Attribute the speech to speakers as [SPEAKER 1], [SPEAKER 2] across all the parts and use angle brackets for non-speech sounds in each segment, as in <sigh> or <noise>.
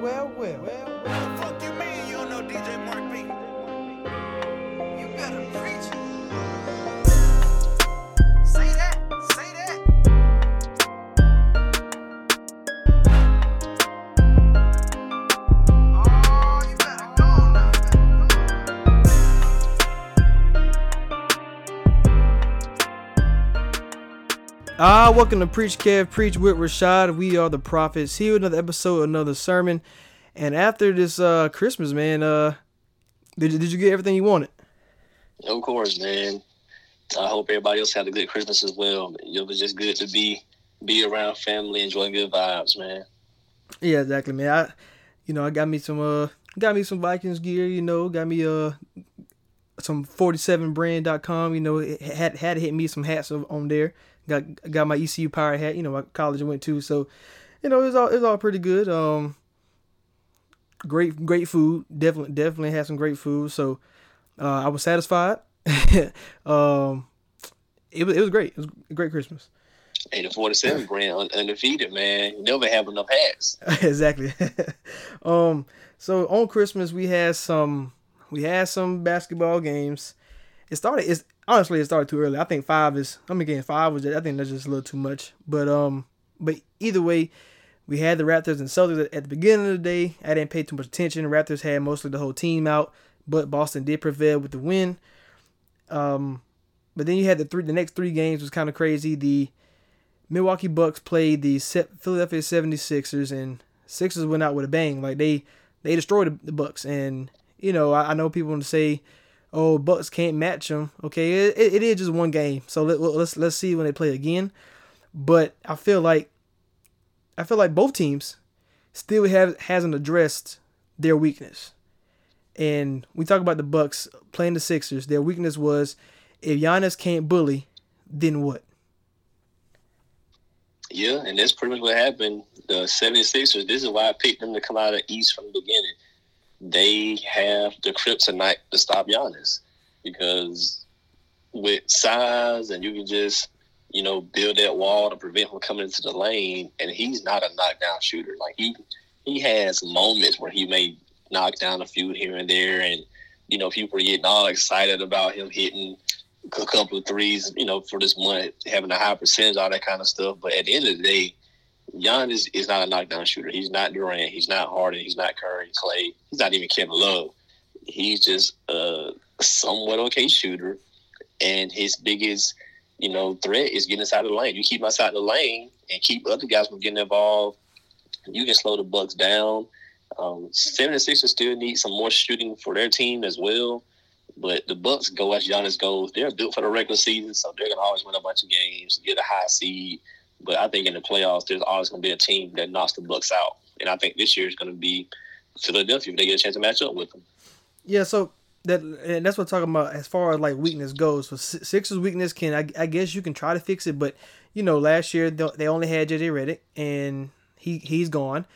[SPEAKER 1] well, well, well, well, well.
[SPEAKER 2] Fuck you mean you don't know DJ Mark B?
[SPEAKER 1] Ah, welcome to Preach Kev, Preach with Rashad. We are the prophets. Here another episode, another sermon. And after this uh Christmas, man, uh did, did you get everything you wanted?
[SPEAKER 3] Of course, man. I hope everybody else had a good Christmas as well. It was just good to be be around family, enjoying good vibes, man.
[SPEAKER 1] Yeah, exactly, man. I you know, I got me some uh got me some Vikings gear, you know, got me uh some 47brand.com, you know, it had had to hit me some hats on there. Got got my ECU Pirate hat, you know, my college I went to, so you know, it was all it was all pretty good. Um great great food. Definitely definitely had some great food. So uh I was satisfied. <laughs> um it was it was great. It was a great Christmas.
[SPEAKER 3] Hey, the 47 brand un- undefeated, man. You never have enough hats. <laughs>
[SPEAKER 1] exactly. <laughs> um. So on Christmas we had some we had some basketball games. It started. It's honestly it started too early. I think five is. I'm mean, game five was. just, I think that's just a little too much. But um. But either way, we had the Raptors and Celtics at, the beginning of the day. I didn't pay too much attention. The Raptors had mostly the whole team out, but Boston did prevail with the win. Um. But then you had the three. The next three games was kind of crazy. The Milwaukee Bucks played the Philadelphia 76ers and Sixers went out with a bang. Like they they destroyed the, the Bucks and you know I, I know people want to say oh Bucks can't match them. Okay, it, it, it is just one game. So let, let's let's see when they play again. But I feel like I feel like both teams still have hasn't addressed their weakness. And we talk about the Bucks playing the Sixers. Their weakness was if Giannis can't bully, then what?
[SPEAKER 3] Yeah, and that's pretty much what happened. The 76ers, this is why I picked them to come out of East from the beginning. They have the kryptonite to stop Giannis because with size and you can just, you know, build that wall to prevent him coming into the lane. And he's not a knockdown shooter. Like he he has moments where he may knock down a few here and there, and you know, people are getting all excited about him hitting a couple of threes, you know, for this month, having a high percentage, all that kind of stuff. But at the end of the day, Giannis is is not a knockdown shooter. He's not Durant. He's not Harden. He's not Curry, Clay. He's not even Kevin Love. He's just a somewhat okay shooter, and his biggest, you know, threat is getting inside the lane. You keep outside the lane and keep other guys from getting involved. You can slow the Bucks down. Um, 76ers still need some more shooting for their team as well. But the Bucks go as Giannis goes. They're built for the regular season, so they're gonna always win a bunch of games, get a high seed. But I think in the playoffs, there's always gonna be a team that knocks the Bucks out. And I think this year is gonna be Philadelphia if they get a chance to match up with them.
[SPEAKER 1] Yeah, so that and that's what I'm talking about as far as like weakness goes. Si- Sixers weakness can I, I guess you can try to fix it, but you know last year they they only had JJ Redick and he he's gone.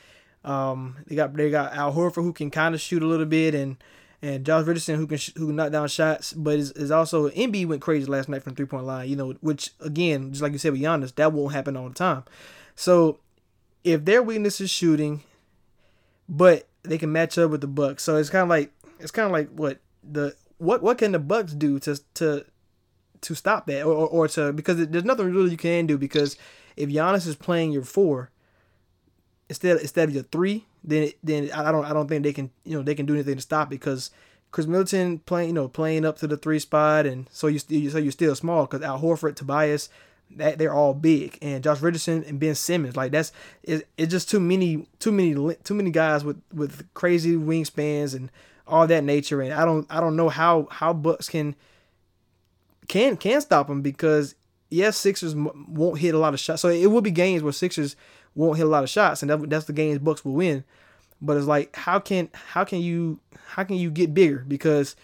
[SPEAKER 1] Um, they got they got Al Horford who can kind of shoot a little bit and and Josh Richardson who can sh- who can knock down shots, but is, is also Embiid went crazy last night from three point line. You know, which again, just like you said with Giannis, that won't happen all the time. So if their weakness is shooting, but they can match up with the Bucks, so it's kind of like it's kind of like what the what what can the Bucks do to to to stop that or, or, or to because there's nothing really you can do because if Giannis is playing your four instead instead of your three, then then I don't I don't think they can you know they can do anything to stop it because Khris Middleton playing you know playing up to the three spot and so you so you're still small because Al Horford, Tobias, that they're all big and Josh Richardson and Ben Simmons like that's it, it's just too many too many too many guys with with crazy wingspans and all that nature and I don't I don't know how how Bucks can can can stop them because yes Sixers won't hit a lot of shots so it will be games where Sixers won't hit a lot of shots and that, that's the games Bucks will win but it's like how can how can you how can you get bigger because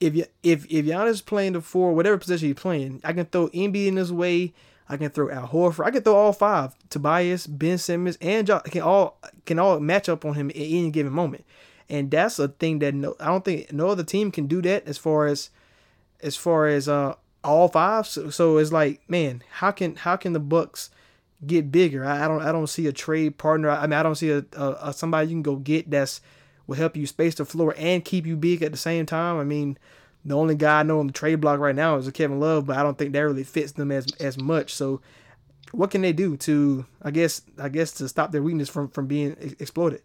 [SPEAKER 1] if you if if Giannis is playing the four, whatever position he's playing, I can throw Embiid in his way. I can throw Al Horford. I can throw all five: Tobias, Ben Simmons, and Josh can all can all match up on him at any given moment. And that's a thing that no, I don't think no other team can do that as far as as far as uh all five. So, so it's like, man, how can how can the Bucks get bigger. I, I don't I don't see a trade partner. I mean I don't see a, a, a somebody you can go get that's will help you space the floor and keep you big at the same time. I mean, the only guy I know on the trade block right now is a Kevin Love, but I don't think that really fits them as as much. So, what can they do to I guess I guess to stop their weakness from from being exploited?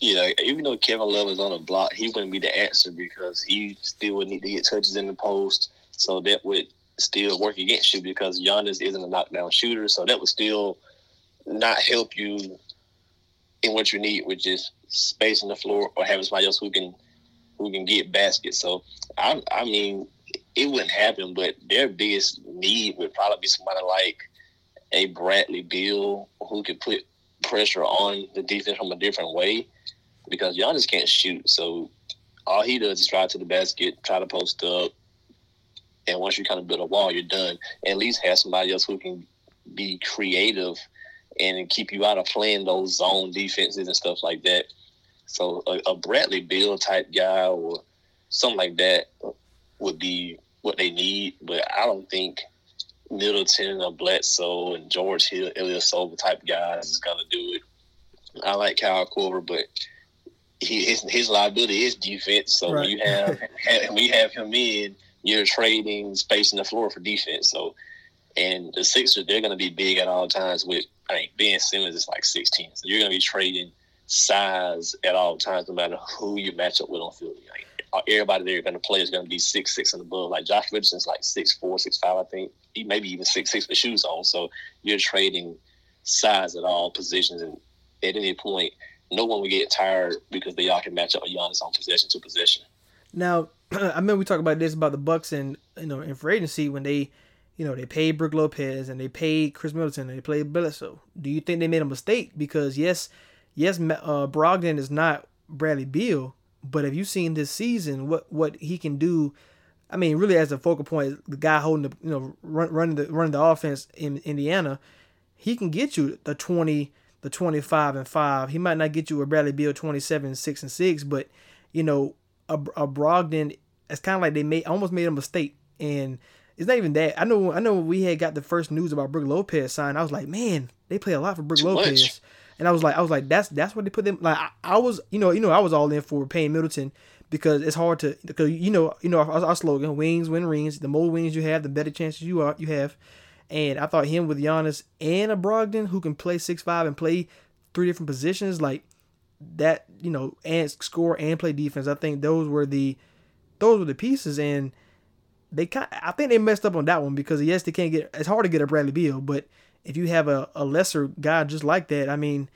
[SPEAKER 3] Yeah, even though Kevin Love is on the block, he wouldn't be the answer because he still would need to get touches in the post. So that would still work against you because Giannis isn't a knockdown shooter. So that would still not help you in what you need, which is space on the floor or having somebody else who can who can get baskets. So I I mean it wouldn't happen, but their biggest need would probably be somebody like a Bradley Beal who could put pressure on the defense from a different way because Giannis can't shoot. So all he does is drive to the basket, try to post up, and once you kind of build a wall, you're done. at least have somebody else who can be creative and keep you out of playing those zone defenses and stuff like that. So a, a Bradley Beal type guy or something like that would be what they need. But I don't think Middleton or Bledsoe and George Hill, Ilyasova type guys is gonna do it. I like Kyle Korver, but he his, his liability is defense. So
[SPEAKER 1] Right. <laughs>
[SPEAKER 3] when you have when we have him in, you're trading space in the floor for defense. So and the Sixers, they're going to be big at all times. With I mean, Ben Simmons is like 16, so you're going to be trading size at all times, no matter who you match up with on field. Like, everybody they're going to play is going to be six six and above. Like Josh Richardson's like six four, six five, I think. He maybe even six six with shoes on. So you're trading size at all positions, and at any point, no one will get tired because they all can match up with Giannis on possession to possession.
[SPEAKER 1] Now, <clears throat> I remember we talked about this about the Bucks and you know in free agency when they, you know, they paid Brook Lopez and they paid Khris Middleton and they played Bledsoe. Do you think they made a mistake? Because yes, yes, uh, Brogdon is not Bradley Beal, but have you seen this season what what he can do? I mean, really as a focal point, the guy holding the you know run, running the running the offense in Indiana, he can get you the twenty, the twenty five and five. He might not get you a Bradley Beal twenty seven six and six, but you know a, a Brogdon, it's kind of like they made almost made a mistake, and it's not even that. I know I know when we had got the first news about Brook Lopez signed. I was like, man, they play a lot for Brook
[SPEAKER 3] Too
[SPEAKER 1] Lopez,
[SPEAKER 3] much.
[SPEAKER 1] and I was like, I was like, that's that's what they put them. Like I, I was, you know, you know, I was all in for paying Middleton because it's hard to because you know you know our, our slogan wings win rings. The more wings you have, the better chances you are you have. And I thought him with Giannis and a Brogdon who can play six five and play three different positions like that you know and score and play defense. I think those were the those were the pieces and they kind I think they messed up on that one because yes they can't get it's hard to get a Bradley Beal but if you have a, a lesser guy just like that I mean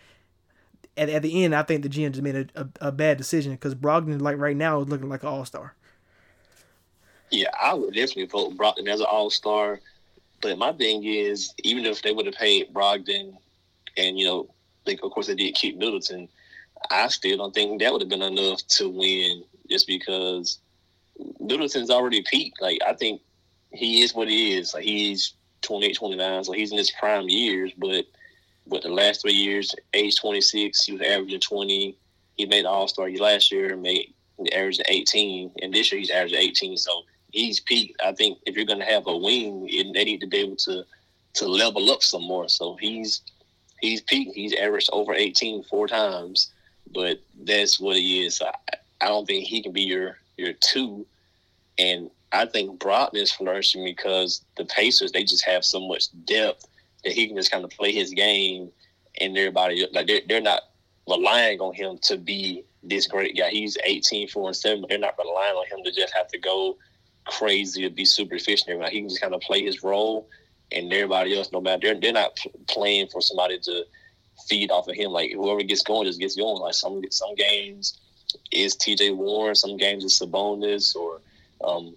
[SPEAKER 1] at, at the end I think the GM just made a, a, a bad decision because Brogdon like right now is looking like an all star.
[SPEAKER 3] Yeah, I would definitely vote Brogdon as an All Star. But my thing is, even if they would have paid Brogdon, and you know, they, of course they did keep Middleton, I still don't think that would have been enough to win. Just because Middleton's already peaked. Like I think he is what he is. Like he's 28, 29, so he's in his prime years. But with the last three years, age 26, he was averaging 20. He made the All Star last year, made the average of 18, and this year he's averaging 18. So he's peaked. I think if you're going to have a wing, they need to be able to to level up some more. So he's he's peaked. He's averaged over 18 four times, but that's what he is. I, I don't think he can be your your two, and I think Brogdon is flourishing because the Pacers they just have so much depth that he can just kind of play his game, and everybody like they're, they're not relying on him to be this great guy. He's 18, 4 and 7, but they're not relying on him to just have to go crazy or be super efficient. Like he can just kind of play his role, and everybody else, no matter they're they're not p- playing for somebody to feed off of him. Like whoever gets going just gets going. Like some some games is T.J. Warren, some games is Sabonis or um,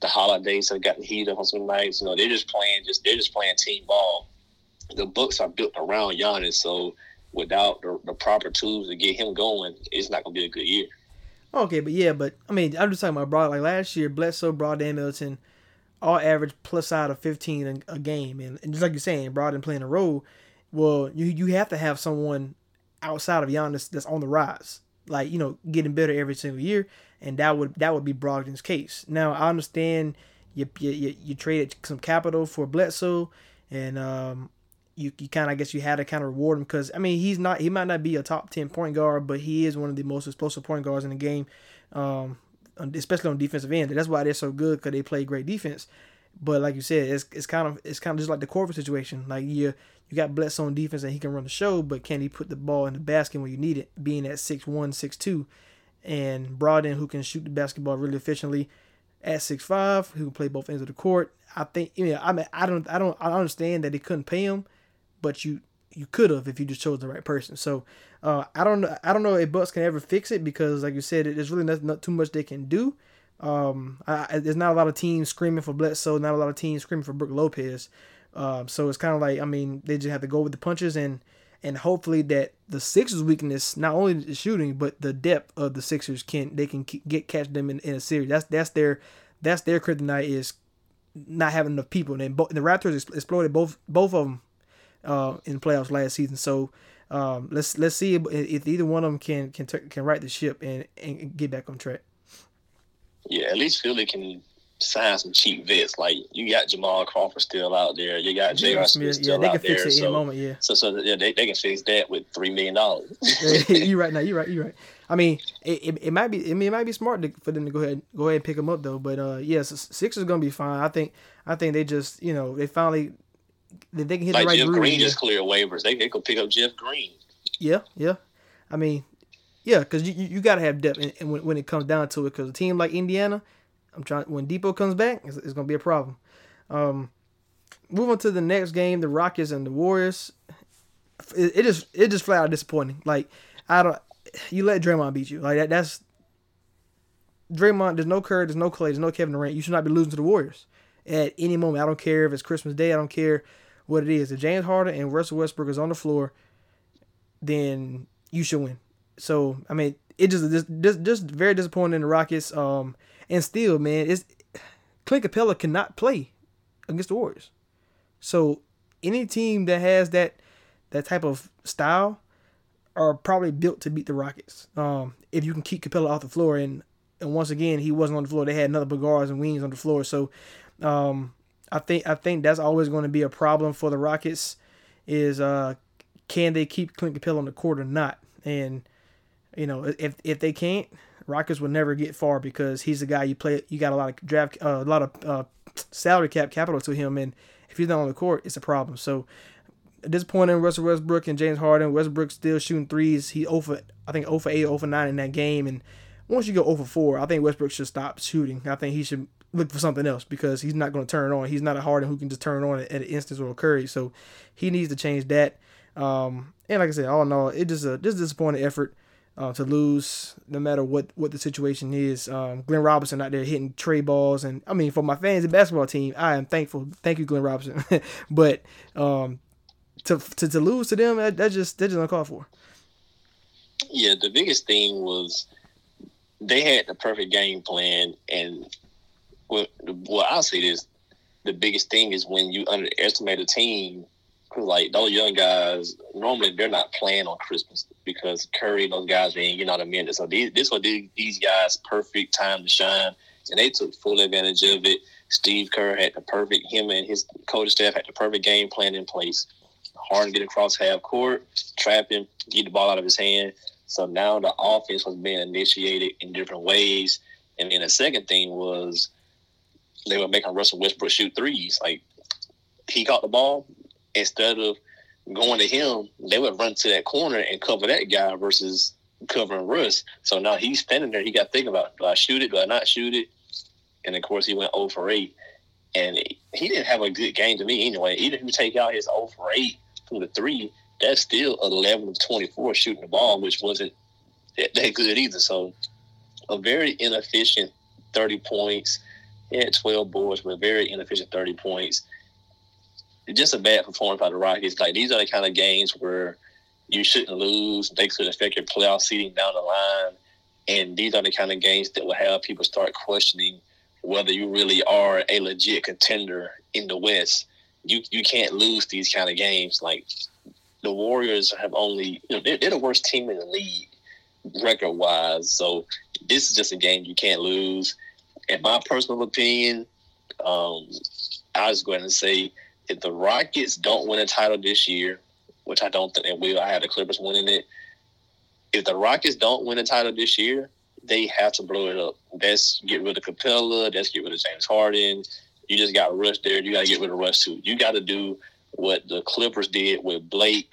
[SPEAKER 3] the Holidays have gotten heated on some nights. You know, they're just playing just they're just playing team ball. The Bucks are built around Giannis, so without the, the proper tools to get him going, it's not gonna be a good year.
[SPEAKER 1] Okay, but yeah, but I mean, I'm just talking about broad. Like last year, Bledsoe, Brogdon, and Middleton, all average plus out of 15 a, game, and, just like you're saying, Brogdon playing a role. Well, you you have to have someone outside of Giannis that's on the rise, like you know, getting better every single year, and that would that would be Brogdon's case. Now I understand you you, you, you traded some capital for Bledsoe, and um you, you kind of I guess you had to kind of reward him because I mean he's not he might not be a top ten point guard, but he is one of the most explosive point guards in the game, um, especially on defensive end. That's why they're so good because they play great defense. But like you said, it's it's kind of it's kind of just like the Korver situation. Like you you got Bledsoe on defense and he can run the show, but can he put the ball in the basket when you need it? Being at six one, six two, and Brogdon who can shoot the basketball really efficiently at six five, who can play both ends of the court. I think you know I mean I don't I don't I understand that they couldn't pay him, but you you could have if you just chose the right person. So uh, I don't know I don't know if Bucks can ever fix it because like you said, there's really not, not too much they can do. Um, I, there's not a lot of teams screaming for Bledsoe, not a lot of teams screaming for Brook Lopez. Um, so it's kind of like I mean they just have to go with the punches and and hopefully that the Sixers' weakness, not only the shooting but the depth of the Sixers can they can get catch them in, in a series. That's that's their that's their kryptonite is not having enough people. And bo- the Raptors exploded both both of them uh, in playoffs last season. So um, let's let's see if, if, either one of them can can can right the ship and, and get back on track.
[SPEAKER 3] Yeah, at least Philly can sign some cheap vets. Like you got Jamal Crawford still out there. You got J.R. Smith still
[SPEAKER 1] yeah, they
[SPEAKER 3] out
[SPEAKER 1] can fix
[SPEAKER 3] there.
[SPEAKER 1] it
[SPEAKER 3] so,
[SPEAKER 1] in a moment. Yeah.
[SPEAKER 3] So so yeah, they, they can fix that with three million dollars. <laughs>
[SPEAKER 1] you're right. Now you're right. You're right. I mean, it, it, it might be. I mean, it might be smart to, for them to go ahead go ahead and pick them up though. But uh, yes, yeah, six is gonna be fine. I think. I think they just you know they finally they, they can hit
[SPEAKER 3] like
[SPEAKER 1] the right
[SPEAKER 3] Jeff
[SPEAKER 1] groove.
[SPEAKER 3] Green just clear waivers. They they could pick up Jeff Green.
[SPEAKER 1] Yeah, yeah. I mean, yeah, because you, you, you got to have depth, and, and when, when it comes down to it, because a team like Indiana, I'm trying when Dipo comes back, it's, it's gonna be a problem. Um, moving to the next game, the Rockets and the Warriors. It, it just it just flat out disappointing. Like I don't, you let Draymond beat you like that. That's Draymond. There's no Curry. There's no Clay. There's no Kevin Durant. You should not be losing to the Warriors at any moment. I don't care if it's Christmas Day. I don't care what it is. If James Harden and Russell Westbrook is on the floor, then you should win. So I mean, it just just just, just very disappointing in the Rockets. Um, and still, man, it's Clint Capela cannot play against the Warriors. So any team that has that that type of style are probably built to beat the Rockets. Um, if you can keep Capela off the floor, and and once again he wasn't on the floor, they had another guards and wings on the floor. So um, I think I think that's always going to be a problem for the Rockets. Is uh, can they keep Clint Capela on the court or not? And you know if if they can't, Rockets will never get far because he's the guy you play. You got a lot of draft, uh, a lot of uh, salary cap capital to him, and if he's not on the court, it's a problem. So disappointing Russell Westbrook and James Harden. Westbrook still shooting threes. He over I think over 8, over 9 in that game. And once you go over 4, I think Westbrook should stop shooting. I think he should look for something else because he's not going to turn on. He's not a Harden who can just turn on at, at an instance or a Curry. So he needs to change that. Um, and like I said, all in all, it just a just disappointing effort. Uh, to lose no matter what what the situation is. Um, Glenn Robinson out there hitting trey balls, and I mean for my fans, the basketball team, I am thankful. Thank you, Glenn Robinson. <laughs> but um, to, to to lose to them, that, that just that just uncalled for.
[SPEAKER 3] Yeah, the biggest thing was they had the perfect game plan, and well, well I'll say this: the biggest thing is when you underestimate a team. Like those young guys, normally they're not playing on Christmas because Curry those guys they ain't getting out a minute. So these, this was these guys' perfect time to shine, and they took full advantage of it. Steve Kerr had the perfect him and his coaching staff had the perfect game plan in place. Harden get across half court, trap him, get the ball out of his hand. So now the offense was being initiated in different ways. And then the second thing was they were making Russell Westbrook shoot threes. Like he caught the ball, instead of going to him, they would run to that corner and cover that guy versus covering Russ. So now he's standing there. He got to think about do I shoot it? Do I not shoot it? And of course, he went 0 for 8. And he didn't have a good game to me anyway. Even if you take out his 0 for 8 from the three, that's still 11 of 24 shooting the ball, which wasn't that, good either. So a very inefficient 30 points. He had 12 boards, but very inefficient 30 points just a bad performance by the Rockies. Like these are the kind of games where you shouldn't lose. They could affect your playoff seating down the line. And these are the kind of games that will have people start questioning whether you really are a legit contender in the West. You you can't lose these kind of games. Like the Warriors have only you know they're, they're the worst team in the league record wise. So this is just a game you can't lose. In my personal opinion, um, I was going to say if the Rockets don't win a title this year, which I don't think they will, I have the Clippers winning it. If the Rockets don't win a title this year, they have to blow it up. Let's get rid of Capela. Let's get rid of James Harden. You just got Russ there. You got to get rid of Russ too. You got to do what the Clippers did with Blake,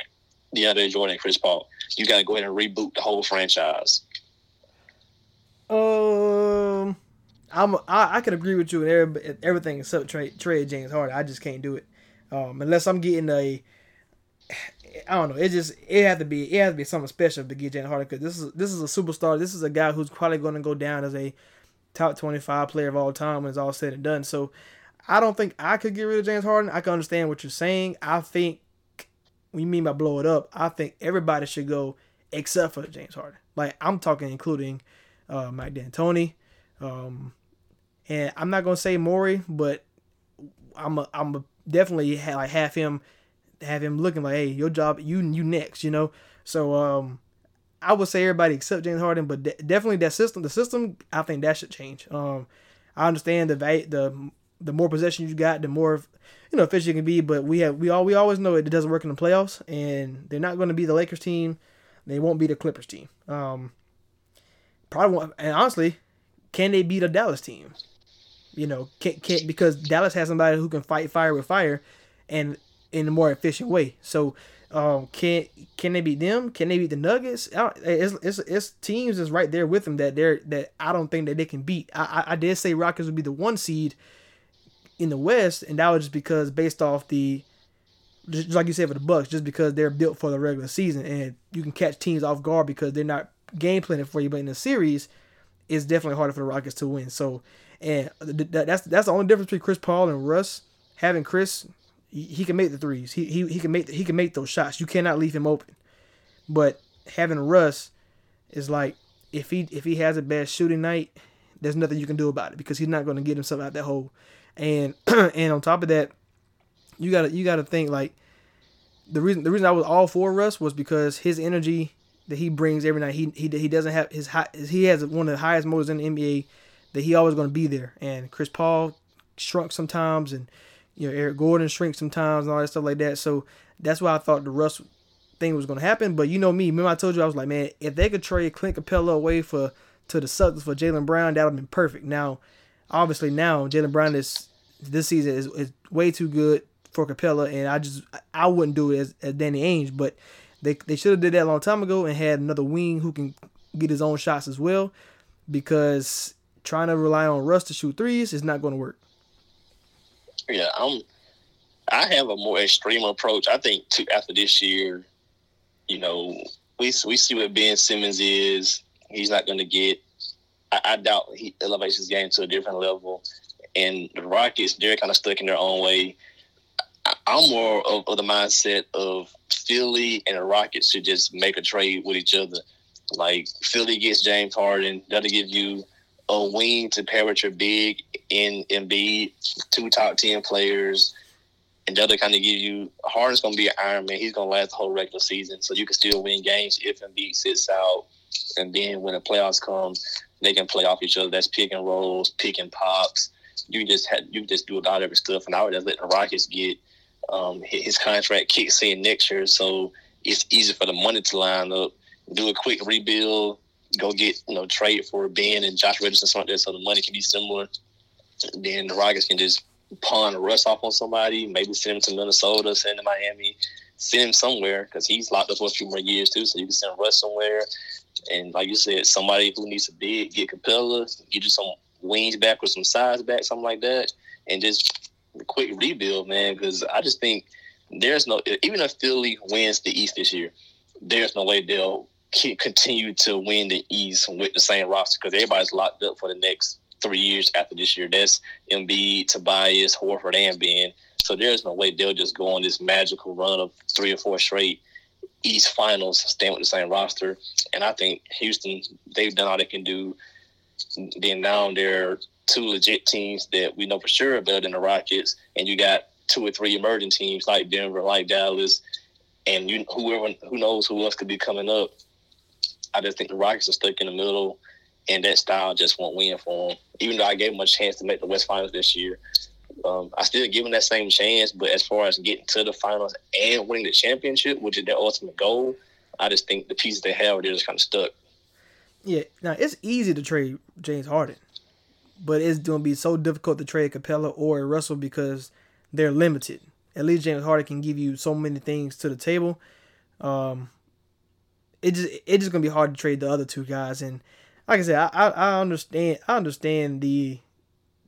[SPEAKER 3] DeAndre Jordan, and Chris Paul. You got to go ahead and reboot the whole franchise.
[SPEAKER 1] Um, I'm I, I can agree with you in every, everything except trade trade James Harden. I just can't do it, um, unless I'm getting a. I don't know. It just it had to be it has to be something special to get James Harden because this is this is a superstar. This is a guy who's probably going to go down as a top twenty five player of all time when it's all said and done. So I don't think I could get rid of James Harden. I can understand what you're saying. I think when you mean by blow it up, I think everybody should go except for James Harden. Like I'm talking including uh, Mike D'Antoni, um, and I'm not gonna say Morey, but I'm a, I'm a definitely like have him have him looking like, hey, your job, you you next, you know. So um, I would say everybody except James Harden, but de- definitely that system, the system, I think that should change. Um, I understand the va- the the more possession you got, the more you know efficient you can be. But we have we all we always know it doesn't work in the playoffs, and they're not going to be the Lakers team. They won't be the Clippers team. Um, probably won't, and honestly, can they beat a Dallas team? You know, can can because Dallas has somebody who can fight fire with fire, and in a more efficient way. So, um, can can they beat them? Can they beat the Nuggets? It's, it's, it's teams is right there with them that they're that I don't think that they can beat. I, I, I did say Rockets would be the one seed in the West, and that was just because based off the just like you said for the Bucks, just because they're built for the regular season, and you can catch teams off guard because they're not game planning for you. But in the series, it's definitely harder for the Rockets to win. So, and that's that's the only difference between Chris Paul and Russ. Having Chris, he, can make the threes. He, he he can make he can make those shots. You cannot leave him open. But having Russ is like if he if he has a bad shooting night, there's nothing you can do about it because he's not going to get himself out that hole. And <clears throat> and on top of that, you gotta you gotta think like the reason the reason I was all for Russ was because his energy that he brings every night. He he, he doesn't have his high, he has one of the highest motors in the NBA that he always going to be there. And Chris Paul shrunk sometimes, and you know Eric Gordon shrinks sometimes, and all that stuff like that. So that's why I thought the Russ thing was going to happen. But you know me, remember I told you I was like, man, if they could trade Clint Capela away for to the Celtics for Jaylen Brown, that would have been perfect. Now, obviously now Jaylen Brown is this season is, is way too good for Capela, and I just I wouldn't do it as, as Danny Ainge, but they they should have did that a long time ago and had another wing who can get his own shots as well, because trying to rely on Russ to shoot threes is not going to work.
[SPEAKER 3] Yeah, I'm. I have a more extreme approach. I think to after this year, you know, we we see what Ben Simmons is. He's not going to get. I, I doubt he elevates his game to a different level. And the Rockets, they're kind of stuck in their own way. I'm more of, of the mindset of Philly and the Rockets should just make a trade with each other. Like Philly gets James Harden, that'll give you a wing to pair with your big in Embiid, two top ten players, and that'll kind of give you Harden's gonna be an Iron Man. He's gonna last the whole regular season, so you can still win games if Embiid sits out, and then when the playoffs come, they can play off each other. That's pick and rolls, pick and pops. You just had you just do a lot of every stuff, and I would just let the Rockets get um, his contract kicks in next year, so it's easy for the money to line up. Do a quick rebuild, go get you know trade for Ben and Josh Richardson something like that, so the money can be similar. Then the Rockets can just pawn Russ off on somebody, maybe send him to Minnesota, send him to Miami, send him somewhere because he's locked up for a few more years too. So you can send Russ somewhere, and like you said, somebody who needs a bid, get Capela, get you some wings back or some size back, something like that, and just a quick rebuild, man. Because I just think there's no even if Philly wins the East this year, there's no way they'll keep, continue to win the East with the same roster because everybody's locked up for the next three years after this year. That's Embiid, Tobias, Horford, and Ben. So there's no way they'll just go on this magical run of three or four straight East finals, staying with the same roster. And I think Houston, they've done all they can do. Then now they're two legit teams that we know for sure are better than the Rockets, and you got two or three emerging teams like Denver, like Dallas, and you whoever who knows who else could be coming up. I just think the Rockets are stuck in the middle, and that style just won't win for them. Even though I gave them a chance to make the West Finals this year, Um, I still give them that same chance, but as far as getting to the finals and winning the championship, which is their ultimate goal, I just think the pieces they have, they're just kind of stuck.
[SPEAKER 1] Yeah, now it's easy to trade James Harden, but it's going to be so difficult to trade Capela or Russell because they're limited. At least James Harden can give you so many things to the table. Um, it just it's just gonna be hard to trade the other two guys, and like I said, I I, I understand I understand the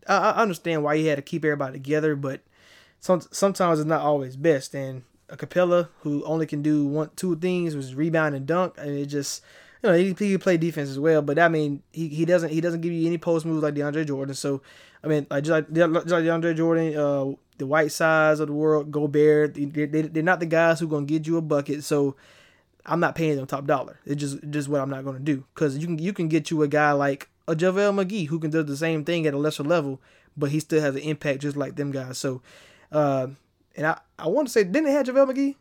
[SPEAKER 1] I, I understand why he had to keep everybody together, but some sometimes it's not always best. And a Capela who only can do one two things was rebound and dunk, and it just you know, he, he play defense as well, but I mean, he, he doesn't he doesn't give you any post moves like DeAndre Jordan. So, I mean, like just like, just like DeAndre Jordan, uh, the Whiteside of the world, Gobert, they, they, they're not the guys who are gonna get you a bucket. So, I'm not paying them top dollar. It's just just what I'm not gonna do because you can you can get you a guy like a JaVale McGee who can do the same thing at a lesser level, but he still has an impact just like them guys. So, uh, and I I want to say didn't they have JaVale McGee?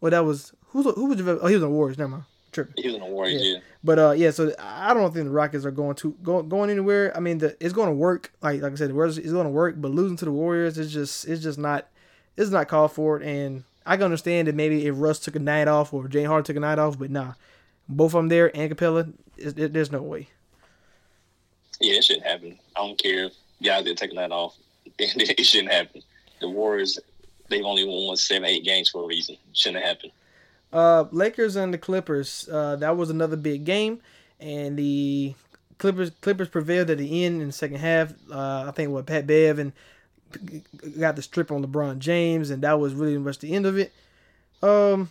[SPEAKER 1] Well, that was who's who was JaVale? Oh, he was on Warriors. Never mind. Tripping.
[SPEAKER 3] He was in the Warriors,
[SPEAKER 1] Yeah.
[SPEAKER 3] yeah.
[SPEAKER 1] But uh, yeah. So I don't think the Rockets are going to go, going anywhere. I mean, the, it's going to work. Like like I said, the Warriors it's going to work. But losing to the Warriors is just it's just not it's not called for it. And I can understand that maybe if Russ took a night off or Jane Hart took a night off, but nah, both of them there and Capela, it, it, there's no way.
[SPEAKER 3] Yeah, it shouldn't happen. I don't care if guys are taking that off. <laughs> it shouldn't happen. The Warriors, they've only won seven, eight games for a reason. It shouldn't happen.
[SPEAKER 1] Uh, Lakers and the Clippers. Uh, that was another big game, and the Clippers Clippers prevailed at the end in the second half. Uh, I think what Pat Bev and got the strip on LeBron James, and that was really much the end of it. Um,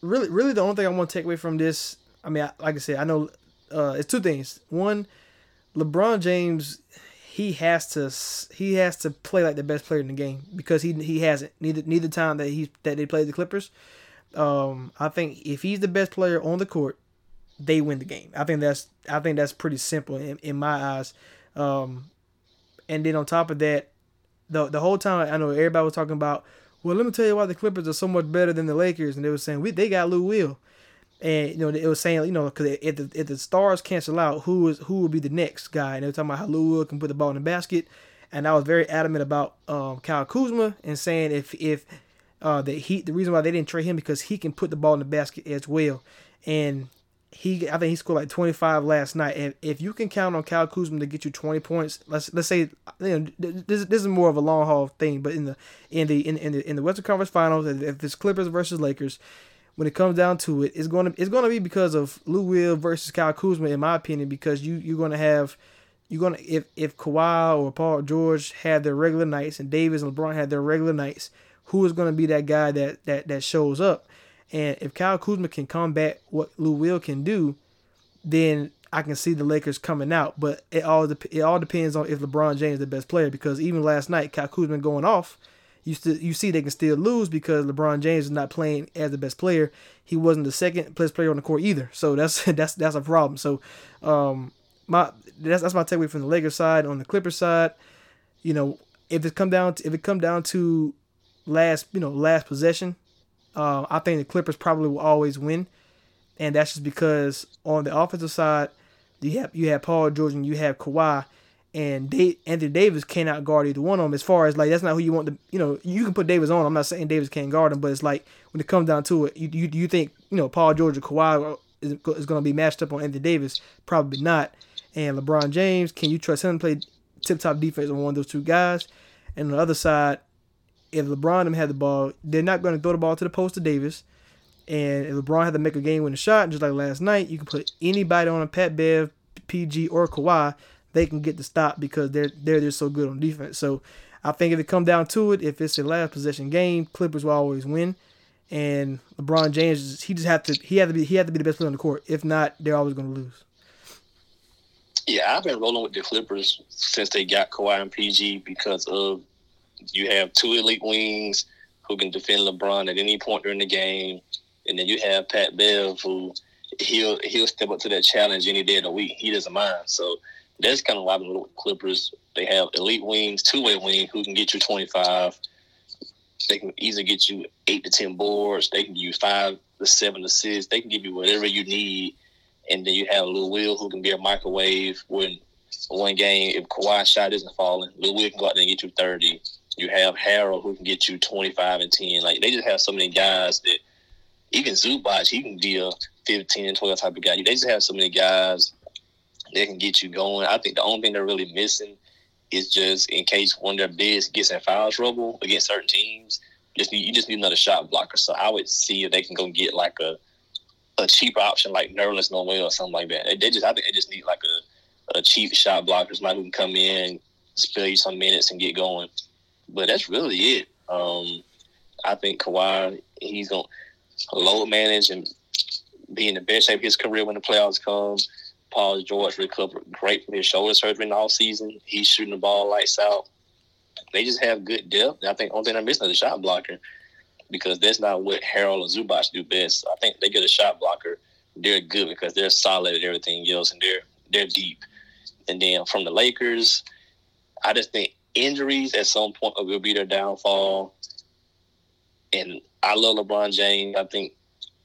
[SPEAKER 1] really, really, the only thing I want to take away from this, I mean, I, like I said, I know uh, it's two things. One, LeBron James, he has to he has to play like the best player in the game because he he hasn't neither neither time that he that they played the Clippers. Um, I think if he's the best player on the court, they win the game. I think that's I think that's pretty simple in, in my eyes. Um, and then on top of that, the the whole time I know everybody was talking about. Well, let me tell you why the Clippers are so much better than the Lakers, and they were saying we they got Lou Will, and you know it was saying you know because if the if the stars cancel out, who is who will be the next guy? And they were talking about how Lou Will can put the ball in the basket, and I was very adamant about um, Kyle Kuzma and saying if if uh, that he the reason why they didn't trade him because he can put the ball in the basket as well, and he I think he scored like 25 last night. And if you can count on Kyle Kuzma to get you 20 points, let's let's say you know this, this is more of a long haul thing, but in the in the in, in the in the Western Conference Finals, if it's Clippers versus Lakers, when it comes down to it, it's going to it's going to be because of Lou Will versus Kyle Kuzma, in my opinion, because you you're going to have you're gonna if if Kawhi or Paul George had their regular nights and Davis and LeBron had their regular nights, who is going to be that guy that that that shows up? And if Kyle Kuzma can combat what Lou Will can do, then I can see the Lakers coming out. But it all it all depends on if LeBron James is the best player because even last night, Kyle Kuzma going off, you you see they can still lose because LeBron James is not playing as the best player. He wasn't the second best player on the court either. So that's <laughs> that's that's a problem. So um my that's that's my takeaway from the Lakers side. On the Clippers side, you know, if it come down to, if it come down to last you know last possession, uh, I think the Clippers probably will always win, and that's just because on the offensive side, you have you have Paul George and you have Kawhi, and they, Anthony Davis cannot guard either one of them. As far as like that's not who you want to you know you can put Davis on. I'm not saying Davis can't guard him, but it's like when it comes down to it, you you, you think you know Paul George or Kawhi is, is going to be matched up on Anthony Davis? Probably not. And LeBron James, can you trust him to play tip top defense on one of those two guys? And on the other side, if LeBron had the ball, they're not going to throw the ball to the post to Davis. And if LeBron had to make a game winning shot, just like last night, you can put anybody on a Pat Bev, PG, or Kawhi, they can get the stop because they're they're just so good on defense. So I think if it come down to it, if it's a last possession game, Clippers will always win. And LeBron James, he just have to he had to be he had to be the best player on the court. If not, they're always going to lose.
[SPEAKER 3] Yeah, I've been rolling with the Clippers since they got Kawhi and PG because of you have two elite wings who can defend LeBron at any point during the game, and then you have Pat Bev who he'll he'll step up to that challenge any day of the week. He doesn't mind. So that's kind of why the Clippers. They have elite wings, two way wing who can get you twenty five. They can easily get you eight to ten boards. They can give you five to seven assists. They can give you whatever you need. And then you have Lou Will who can be a microwave when one game if Kawhi shot isn't falling, Lou Will can go out there and get you thirty. You have Harold who can get you 25 and 10. Like they just have so many guys that even Zubac, he can be a 15 and 12 type of guy. They just have so many guys that can get you going. I think the only thing they're really missing is just in case one of their bigs gets in foul trouble against certain teams. Just need, you just need another shot blocker. So I would see if they can go get like a a cheap option like Nerlens Noel or something like that. They, just I think they just need like a, a cheap shot blocker, somebody who can come in, spell you some minutes and get going. But that's really it. Um, I think Kawhi he's gonna load manage and be in the best shape of his career when the playoffs come. Paul George recovered great from his shoulder surgery in the season. He's shooting the ball lights out. They just have good depth. I think only thing they're missing is a shot blocker because that's not what Harold or Zubac do best. I think they get a shot blocker. They're good because they're solid at everything else and they're they're deep. And then from the Lakers, I just think injuries at some point will be their downfall. And I love LeBron James. I think,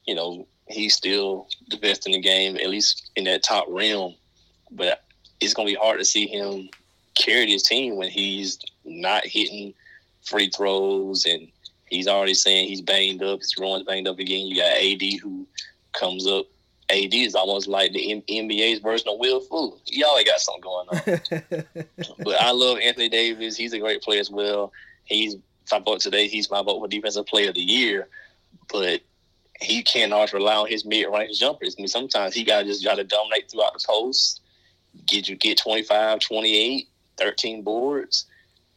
[SPEAKER 3] you know, he's still the best in the game, at least in that top realm. But it's going to be hard to see him carry this team when he's not hitting free throws and he's already saying he's banged up. His groin's banged up again. You got AD who comes up. AD is almost like the NBA's version of Will Fuller. He always got something going on. <laughs> but I love Anthony Davis. He's a great player as well. He's if I vote today, he's my vote for defensive player of the year. But he can't always rely on his mid range jumpers. I mean, sometimes he got to just got to dominate throughout the post, get you get 25, 28, 13 boards.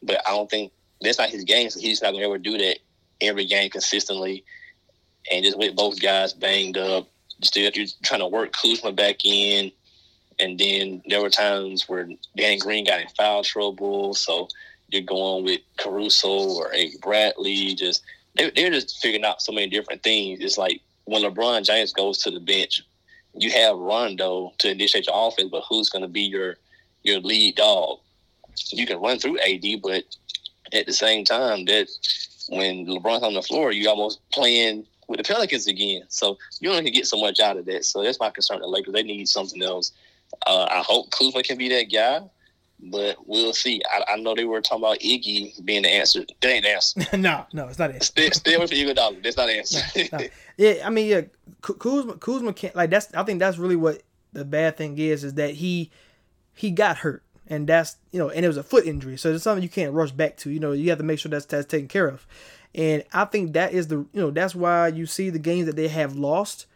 [SPEAKER 3] But I don't think that's not his game. So he's not going to ever do that every game consistently. And just with both guys banged up, still you're trying to work Kuzma back in. And then there were times where Danny Green got in foul trouble. So you're going with Caruso or a Bradley. Just they, they're just figuring out so many different things. It's like when LeBron James goes to the bench, you have Rondo to initiate your offense, but who's going to be your your lead dog? You can run through AD, but at the same time, that when LeBron's on the floor, you almost playing with the Pelicans again. So you only can get so much out of that. So that's my concern. The Lakers they need something else. Uh, I hope Kuzma can be that guy, but we'll see. I, I, know they were talking about Iggy being the answer. That ain't the answer. <laughs>
[SPEAKER 1] no, no, it's not answer.
[SPEAKER 3] Stay, stay away from Iguodala. That's not the answer.
[SPEAKER 1] no, no. <laughs> Yeah, I mean, yeah, Kuzma, Kuzma can't like that's. I think that's really what the bad thing is is that he he got hurt and that's you know, and it was a foot injury, so it's something you can't rush back to. You know, you have to make sure that's that's taken care of, and I think that is the you know that's why you see the games that they have lost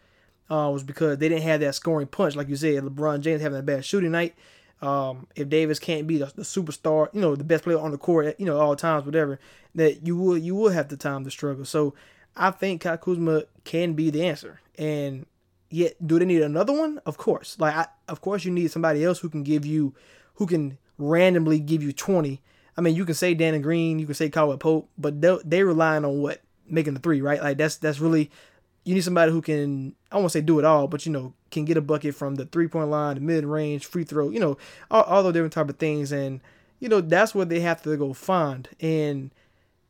[SPEAKER 1] uh, was because they didn't have that scoring punch, like you said. LeBron James having a bad shooting night. Um, if Davis can't be the, the, superstar, you know, the best player on the court, you know, all times, whatever, that you will you will have the time to struggle. So I think Kyle Kuzma can be the answer. And yet, do they need another one? Of course. Like, I, of course, you need somebody else who can give you who can randomly give you 20. I mean, you can say Danny Green, you can say Caldwell Pope, but they they relying on what making the three, right? Like that's that's really you need somebody who can I won't say do it all, but you know can get a bucket from the three point line, the mid range, free throw, you know, all, all those different type of things, and you know that's what they have to go find. And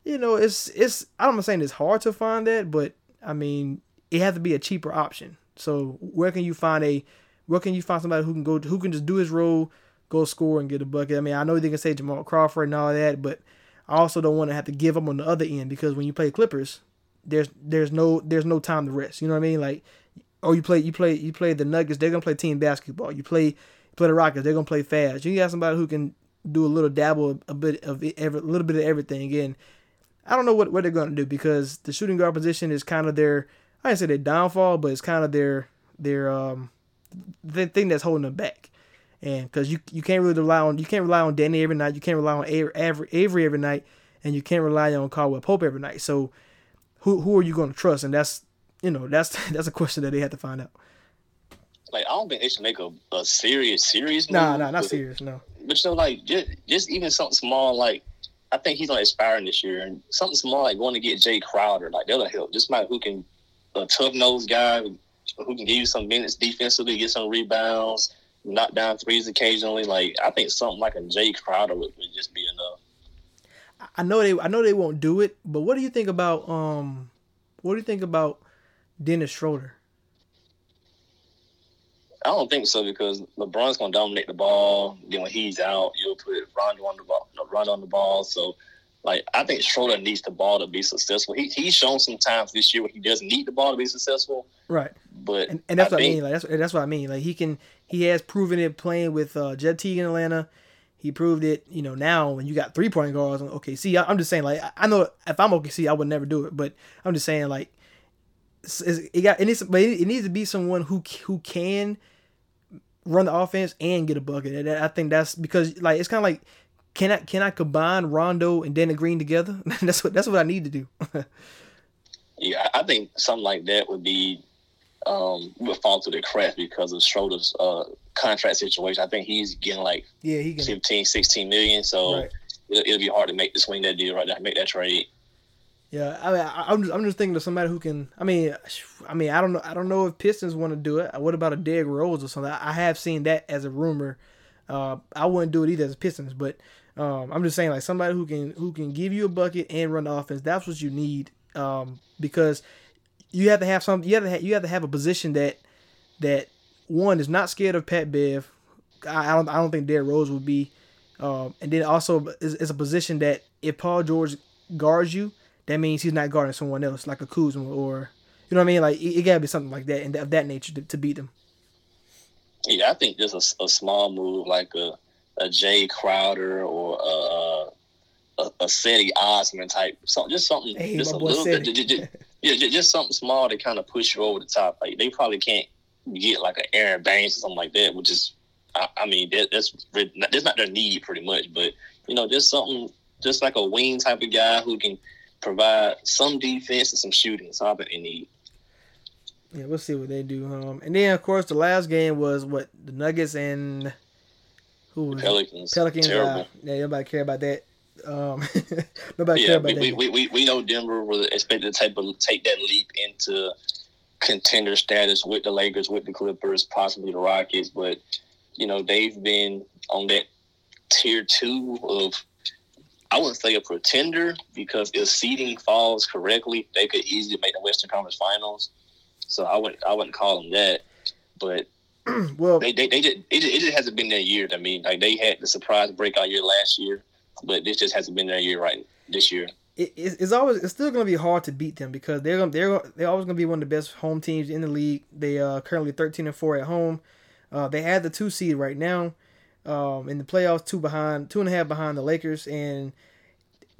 [SPEAKER 1] you know it's it's I'm not saying it's hard to find that, but I mean it has to be a cheaper option. So where can you find a where can you find somebody who can go who can just do his role go score and get a bucket. I mean, I know they can say Jamal Crawford and all that, but I also don't want to have to give them on the other end because when you play Clippers, there's there's no there's no time to rest. You know what I mean? Like, oh, you play you play you play the Nuggets, they're gonna play team basketball. You play play the Rockets, they're gonna play fast. You got somebody who can do a little dabble, a bit of every, a little bit of everything. Again, I don't know what, what they're gonna do because the shooting guard position is kind of their I didn't say their downfall, but it's kind of their their um the thing that's holding them back and because you you can't really rely on you can't rely on Danny every night, you can't rely on Avery, Avery every night, and you can't rely on Caldwell Pope every night. So who who are you going to trust? And that's you know that's <laughs> that's a question that they have to find out.
[SPEAKER 3] Like I don't think they should make a, a serious serious.
[SPEAKER 1] Nah, nah, not serious. No.
[SPEAKER 3] But you know, like just just even something small like I think he's on expiring this year, and something small like going to get Jae Crowder, like that'll help. Just somebody who can a tough nosed guy who can give you some minutes defensively, get some rebounds knock down threes occasionally. Like I think something like a Jae Crowder would, would just be enough.
[SPEAKER 1] I know they I know they won't do it, but what do you think about um what do you think about Dennis Schroeder?
[SPEAKER 3] I don't think so because LeBron's gonna dominate the ball. Then when he's out, you'll put Rondo on the ball, Rondo on the ball. So Like I think Schroeder needs the ball to be successful. He he's shown some times this year where he doesn't need the ball to be successful.
[SPEAKER 1] Right.
[SPEAKER 3] But
[SPEAKER 1] And, and that's what I mean. Like that's that's what I mean. Like he can he has proven it playing with uh, Jeff Teague in Atlanta. He proved it, you know. Now when you got three point guards on OKC, I, I'm just saying like I- I know if I'm OKC, I would never do it, but I'm just saying like it's- it's- it got it needs but it, it needs to be someone who who can run the offense and get a bucket. And I think that's because like it's kind of like can I can I combine Rondo and Danny Green together? <laughs> that's what that's what I need to do. <laughs>
[SPEAKER 3] Yeah, I think something like that would be um would fall through the cracks because of Schroeder's uh contract situation. I think he's getting like
[SPEAKER 1] yeah, he can.
[SPEAKER 3] 15, 16 million, so
[SPEAKER 1] Right.
[SPEAKER 3] it'll, it'll be hard to make to swing that deal right there, make that trade.
[SPEAKER 1] Yeah, I mean, I, I'm just, I'm just thinking of somebody who can. I mean, I mean, I don't know, I don't know if Pistons want to do it. What about a Derrick Rose or something? I have seen that as a rumor. Uh, I wouldn't do it either as Pistons, but um, I'm just saying like somebody who can who can give you a bucket and run the offense. That's what you need um, because you have to have some. You have to have, you have to have a position that that one is not scared of Pat Bev. I, I don't I don't think Derrick Rose would be. Um, and then also is, is a position that if Paul George guards you, that means he's not guarding someone else like a Kuzma or you know what I mean. Like it, it gotta be something like that and of that nature to, to beat them.
[SPEAKER 3] Yeah, I think just a, a small move like a a Jae Crowder or a a, a Cedi Osman type, something just something
[SPEAKER 1] Hey,
[SPEAKER 3] just a little bit,
[SPEAKER 1] Cedi.
[SPEAKER 3] ju- ju- ju- <laughs> yeah, ju- just something small to kind of push you over the top. Like they probably can't get like an Aaron Banks or something like that, which is, I, I mean, that, that's that's not their need pretty much, but you know, just something, just like a wing type of guy who can provide some defense and some shooting. So I they need.
[SPEAKER 1] Yeah, we'll see what they do. Um, and then of course the last game was what the Nuggets and who was?
[SPEAKER 3] Pelicans.
[SPEAKER 1] Pelicans.
[SPEAKER 3] terrible.
[SPEAKER 1] Uh, yeah, nobody care about that. Um, <laughs> nobody
[SPEAKER 3] yeah,
[SPEAKER 1] care about
[SPEAKER 3] we,
[SPEAKER 1] that.
[SPEAKER 3] we, we, we know Denver was expected to take, take that leap into contender status with the Lakers, with the Clippers, possibly the Rockets, but you know they've been on that tier two of I wouldn't say a pretender because if seeding falls correctly, they could easily make the Western Conference Finals. So I wouldn't I wouldn't call them that, but <clears throat>
[SPEAKER 1] well,
[SPEAKER 3] they they, they just, it, just- it just hasn't been their year. I mean, like they had the surprise breakout year last year, but this just hasn't been their year right this year.
[SPEAKER 1] it, it's it's always it's still gonna be hard to beat them because they're gonna they're they're always gonna be one of the best home teams in the league. They are currently thirteen and four at home. Uh, they have the two seed right now. Um, in the playoffs, two behind, two and a half behind the Lakers, and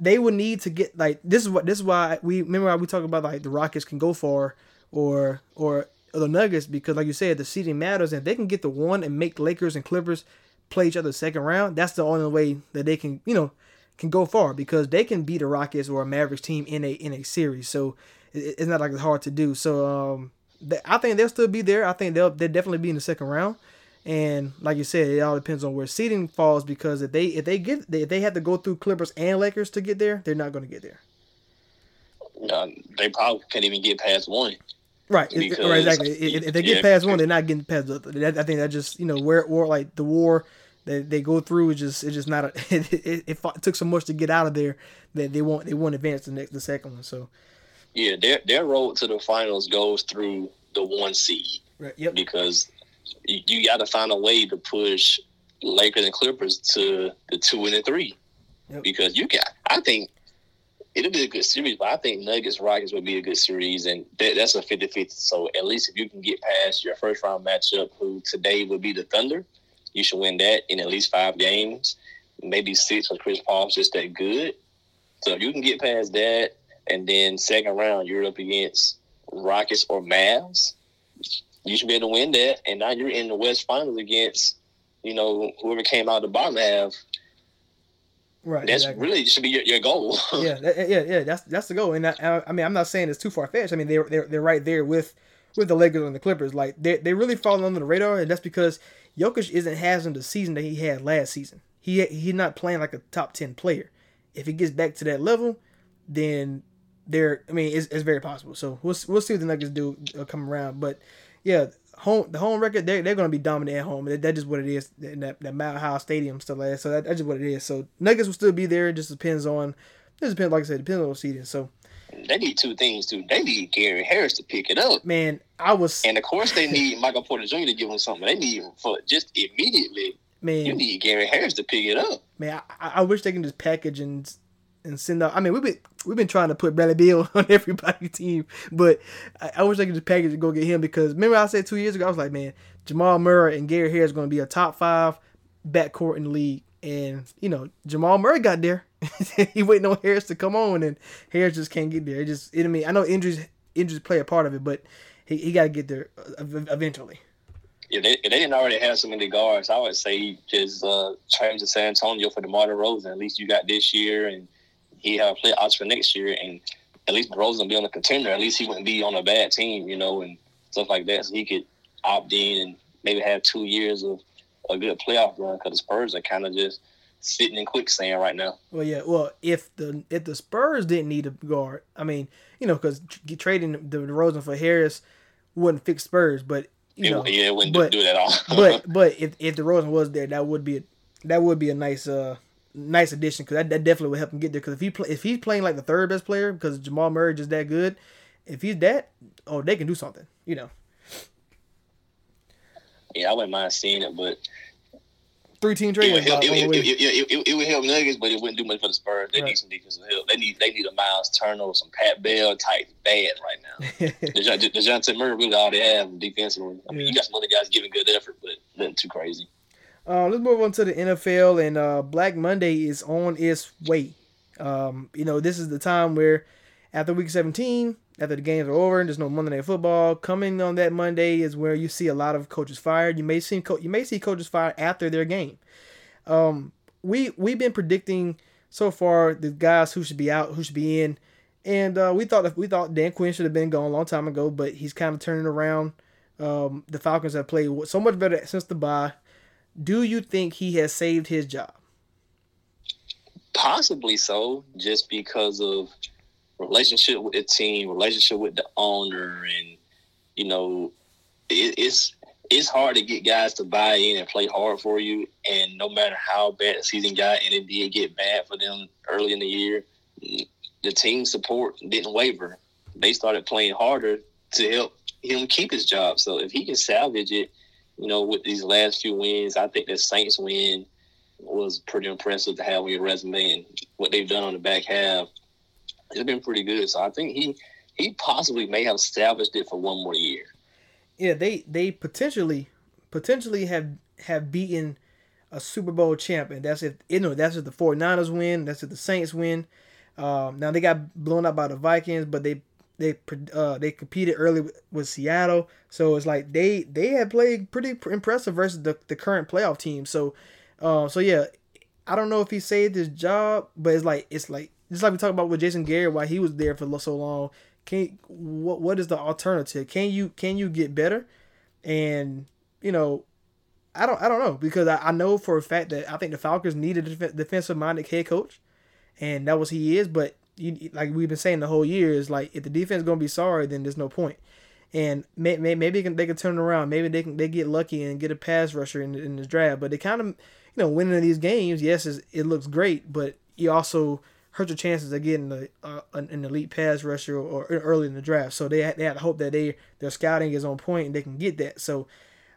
[SPEAKER 1] they would need to get like this is what this is why we remember how we talk about like the Rockets can go far or or the Nuggets because like you said the seeding matters and they can get the one and make Lakers and Clippers play each other second round that's the only way that they can you know can go far because they can beat a Rockets or a Mavericks team in a in a series. So it, it's not like it's hard to do. So um I think they'll still be there. I think they'll they'll definitely be in the second round. And like you said it all depends on where seeding falls because if they if they get if they have to go through Clippers and Lakers to get there they're not going to get there.
[SPEAKER 3] Uh, they probably can't even get past one.
[SPEAKER 1] Right, it- right, exactly. If, if they get
[SPEAKER 3] yeah.
[SPEAKER 1] past one, they're not getting past the. That, I think that just you know where war like the war that they go through is just it's just not a, <laughs> it, it, it took so much to get out of there that they won't they won't advance the next the second one. So
[SPEAKER 3] Yeah, their their road to the finals goes through the one seed
[SPEAKER 1] right, yep,
[SPEAKER 3] because you, you got to find a way to push Lakers and Clippers to the two and the three
[SPEAKER 1] Yep.
[SPEAKER 3] because you got, I think it'll be a good series, but I think Nuggets Rockets would be a good series, and that, that's a 50-50. So at least if you can get past your first round matchup, who today would be the Thunder, you should win that in at least five games, maybe six. Because Chris Paul's just that good. So if you can get past that, and then second round you're up against Rockets or Mavs, you should be able to win that. And now you're in the West Finals against, you know, whoever came out the bottom half.
[SPEAKER 1] Right.
[SPEAKER 3] That's
[SPEAKER 1] exactly.
[SPEAKER 3] really should be your, your goal. <laughs>
[SPEAKER 1] yeah, that- yeah, yeah. That's that's the goal. And I, I, mean, I'm not saying it's too far fetched. I mean, they're they're they're right there with with the Lakers and the Clippers. Like they they really falling under the radar, and that's because Jokic isn't having the season that he had last season. He he's not playing like a top ten player. If he gets back to that level, then they're. I mean, it's, it's very possible. So we'll we'll see what the Nuggets do uh, come around. But yeah, home the home record they're, they're going to be dominant at home. That, that's just what it is. And that that Mount House Stadium stuff like that. So that, that's just what it is. So Nuggets will still be there. It just depends on. It depends, like I said, depends on the seeding. So
[SPEAKER 3] they need two things too. They need Gary Harris to pick it up,
[SPEAKER 1] man, I was
[SPEAKER 3] and of course they need <laughs> Michael Porter Jr. to give them something. They need him for just immediately.
[SPEAKER 1] Man, You
[SPEAKER 3] need Gary Harris to pick it up.
[SPEAKER 1] man. I, I wish they can just package and and send out. I mean, we've been we've been trying to put Bradley Beal <laughs> on everybody's team, but I, I wish I could just package and go get him because remember I said two years ago I was like, man, Jamal Murray and Gary Harris going to be a top five backcourt in the league, and you know Jamal Murray got there. <laughs> he waiting on Harris to come on, and Harris just can't get there. It just, it, I mean, I know injuries injuries play a part of it, but he, he got to get there uh, eventually.
[SPEAKER 3] If they, they didn't already have so many guards, I would say just uh, change to San Antonio for DeMar DeRozan. At least you got this year, and he have play odds for next year, and at least DeRozan be on a contender. At least he wouldn't be on a bad team, you know, and stuff like that. So he could opt in and maybe have two years of a good playoff run because the Spurs are kind of just sitting in quicksand right now.
[SPEAKER 1] Well, yeah. Well, if the if the Spurs didn't need a guard, I mean, you know, because trading DeRozan for Harris wouldn't fix Spurs, but you know,
[SPEAKER 3] yeah, it wouldn't but, do it at all.
[SPEAKER 1] but <laughs> but if if DeRozan was there, that would be a, that would be a nice uh nice addition because that, that definitely would help him get there. Because if he play, if he's playing like the third best player because Jamal Murray just that good, if he's that, oh, they can do something. You know.
[SPEAKER 3] Yeah, I wouldn't mind seeing it, but
[SPEAKER 1] three team trade.
[SPEAKER 3] It would, help, it, it, it, it, would help Nuggets, but it wouldn't do much for the Spurs. They right. need some defensive help. They need they need a Miles Turner, some Pat Bev type bad right now. <laughs> Dejounte Murray really all they have defensively. I mean, yeah. you got some other guys giving good effort, but nothing too crazy.
[SPEAKER 1] Uh, let's move on to the NFL, and uh, Black Monday is on its way. Um, you know, this is the time where after week 17, after the games are over and there's no Monday Night Football, coming on that Monday is where you see a lot of coaches fired. You may see co- you may see coaches fired after their game. Um, we we've been predicting so far the guys who should be out, who should be in, and uh, we thought we thought Dan Quinn should have been gone a long time ago, but he's kind of turning around. Um, the Falcons have played so much better since the bye. Do you think he has saved his job?
[SPEAKER 3] Possibly so, just because of relationship with the team, relationship with the owner, and you know, it, it's it's hard to get guys to buy in and play hard for you. And no matter how bad the season got, and it did get bad for them early in the year, the team support didn't waver. They started playing harder to help him keep his job. So if he can salvage it, you know, with these last few wins, I think the Saints win was pretty impressive to have on your resume and what they've done on the back half it's been pretty good. So I think he he possibly may have salvaged it for one more year.
[SPEAKER 1] Yeah, they they potentially potentially have have beaten a Super Bowl champion. That's if you know that's if the 49ers win, that's if the Saints win. Um, now they got blown up by the Vikings, but they they uh, they competed early with, Seattle, so it's like they they had played pretty impressive versus the, the current playoff team. So, uh, so yeah, I don't know if he saved his job, but it's like it's like just like we talked about with Jason Garrett, why he was there for so long. Can what what is the alternative? Can you can you get better? And you know, I don't I don't know because I, I know for a fact that I think the Falcons need a def- defensive minded head coach, and that was he is. But you, like we've been saying the whole year is like if the defense is gonna be sorry, then there's no point. And may, may, maybe they can, they can turn around. Maybe they can they get lucky and get a pass rusher in, in this draft. But they kind of you know winning these games. Yes, it looks great, but you also hurt your chances of getting a, uh, an elite pass rusher or, or, early in the draft. So they they have to hope that they their scouting is on point and they can get that. So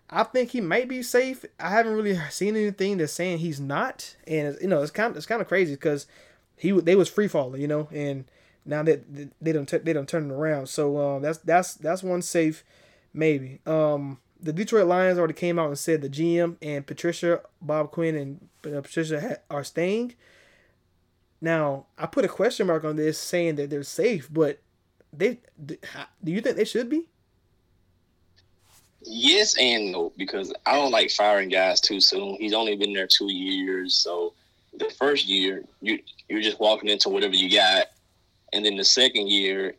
[SPEAKER 1] I think he might be safe. I haven't really seen anything that's saying he's not, and you know it's kind of it's kind of crazy because he they was free falling, you know, and now that they don't they don't turn it around. So uh, that's that's that's one safe, maybe. Um, the Detroit Lions already came out and said the GM and Patricia Bob Quinn and uh, Patricia are staying. Now, I put a question mark on this saying that they're safe, but they do you think they should be?
[SPEAKER 3] Yes and no, because I don't like firing guys too soon. He's only been there two years, so the first year you you're just walking into whatever you got, and then the second year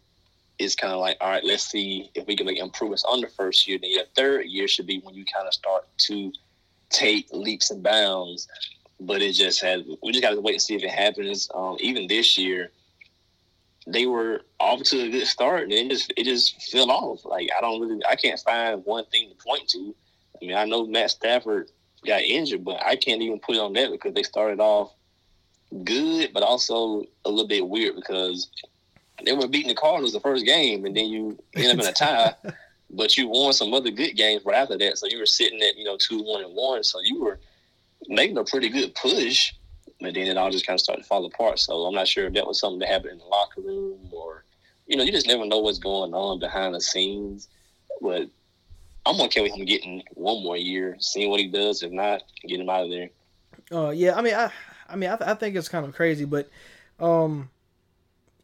[SPEAKER 3] is kind of like, all right, let's see if we can make improvements on the first year. Then your third year should be when you kind of start to take leaps and bounds but it just has. We just got to wait and see if it happens. Um, even this year, they were off to a good start, and it just it just fell off. Like I don't really, I can't find one thing to point to. I mean, I know Matt Stafford got injured, but I can't even put it on that because they started off good, but also a little bit weird because they were beating the Cardinals the first game, and then you end up in a tie. <laughs> but you won some other good games right after that, so you were sitting at you know two one and one, so you were making a pretty good push. but then it all just kind of started to fall apart. So I'm not sure if that was something that happened in the locker room or, you know, you just never know what's going on behind the scenes. But I'm okay with him getting one more year, seeing what he does. If not, get him out of there.
[SPEAKER 1] Uh, yeah, I mean, I, I mean, I, th- I think it's kind of crazy, but, um,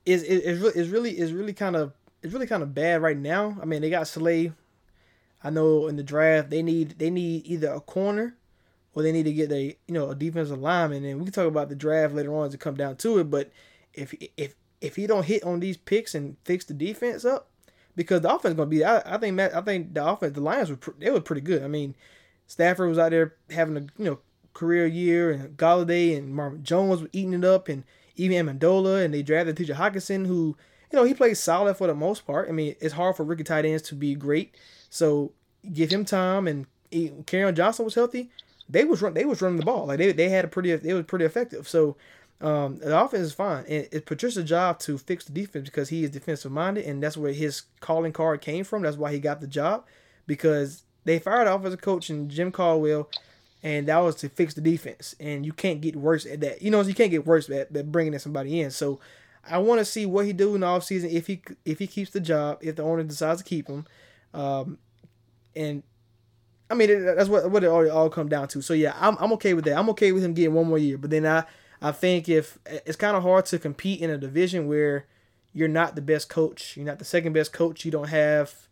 [SPEAKER 1] is it, it's really, it's really, kind of, it's really kind of bad right now. I mean, they got Slay. I know in the draft they need they need either a corner or they need to get a you know a defensive lineman. And we can talk about the draft later on to come down to it. But if if if he don't hit on these picks and fix the defense up, because the offense is going to be, I, I think Matt, I think the offense, the Lions were they were pretty good. I mean, Stafford was out there having a you know career year, and Golladay and Marvin Jones were eating it up, and even Amendola, and they drafted T.J. Hockenson, who you know he plays solid for the most part. I mean, it's hard for rookie tight ends to be great, so give him time. And Kerryon Johnson was healthy they was run, they was running the ball like they, they had a pretty they was pretty effective. So um, the offense is fine, and it's Patricia's job to fix the defense because he is defensive minded, and that's where his calling card came from. That's why he got the job because they fired the offensive coach and Jim Caldwell, and that was to fix the defense. And you can't get worse at that. You know, you can't get worse at, at bringing in somebody in. So I want to see what he do in the offseason if he if he keeps the job, if the owner decides to keep him, um, and I mean, that's what what it all, all come down to. So yeah, I'm I'm okay with that. I'm okay with him getting one more year. But then I I think if it's kind of hard to compete in a division where you're not the best coach, you're not the second best coach, you don't have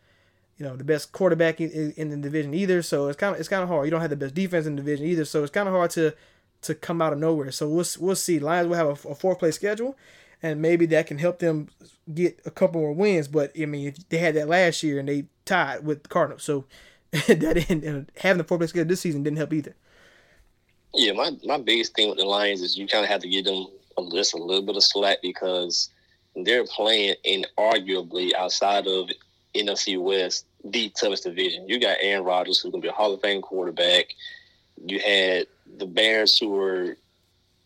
[SPEAKER 1] you know the best quarterback in, in the division either. So it's kind of it's kind of hard. You don't have the best defense in the division either. So it's kind of hard to to come out of nowhere. So we'll we'll see. Lions will have a, a four place schedule, and maybe that can help them get a couple more wins. But I mean, if they had that last year and they tied with the Cardinals. So <laughs> that having the four place schedule this season didn't help either.
[SPEAKER 3] Yeah, my, my biggest thing with the Lions is you kind of have to give them a, just a little bit of slack because they're playing in arguably outside of NFC West the toughest division. You got Aaron Rodgers, who's going to be a Hall of Fame quarterback. You had the Bears, who were,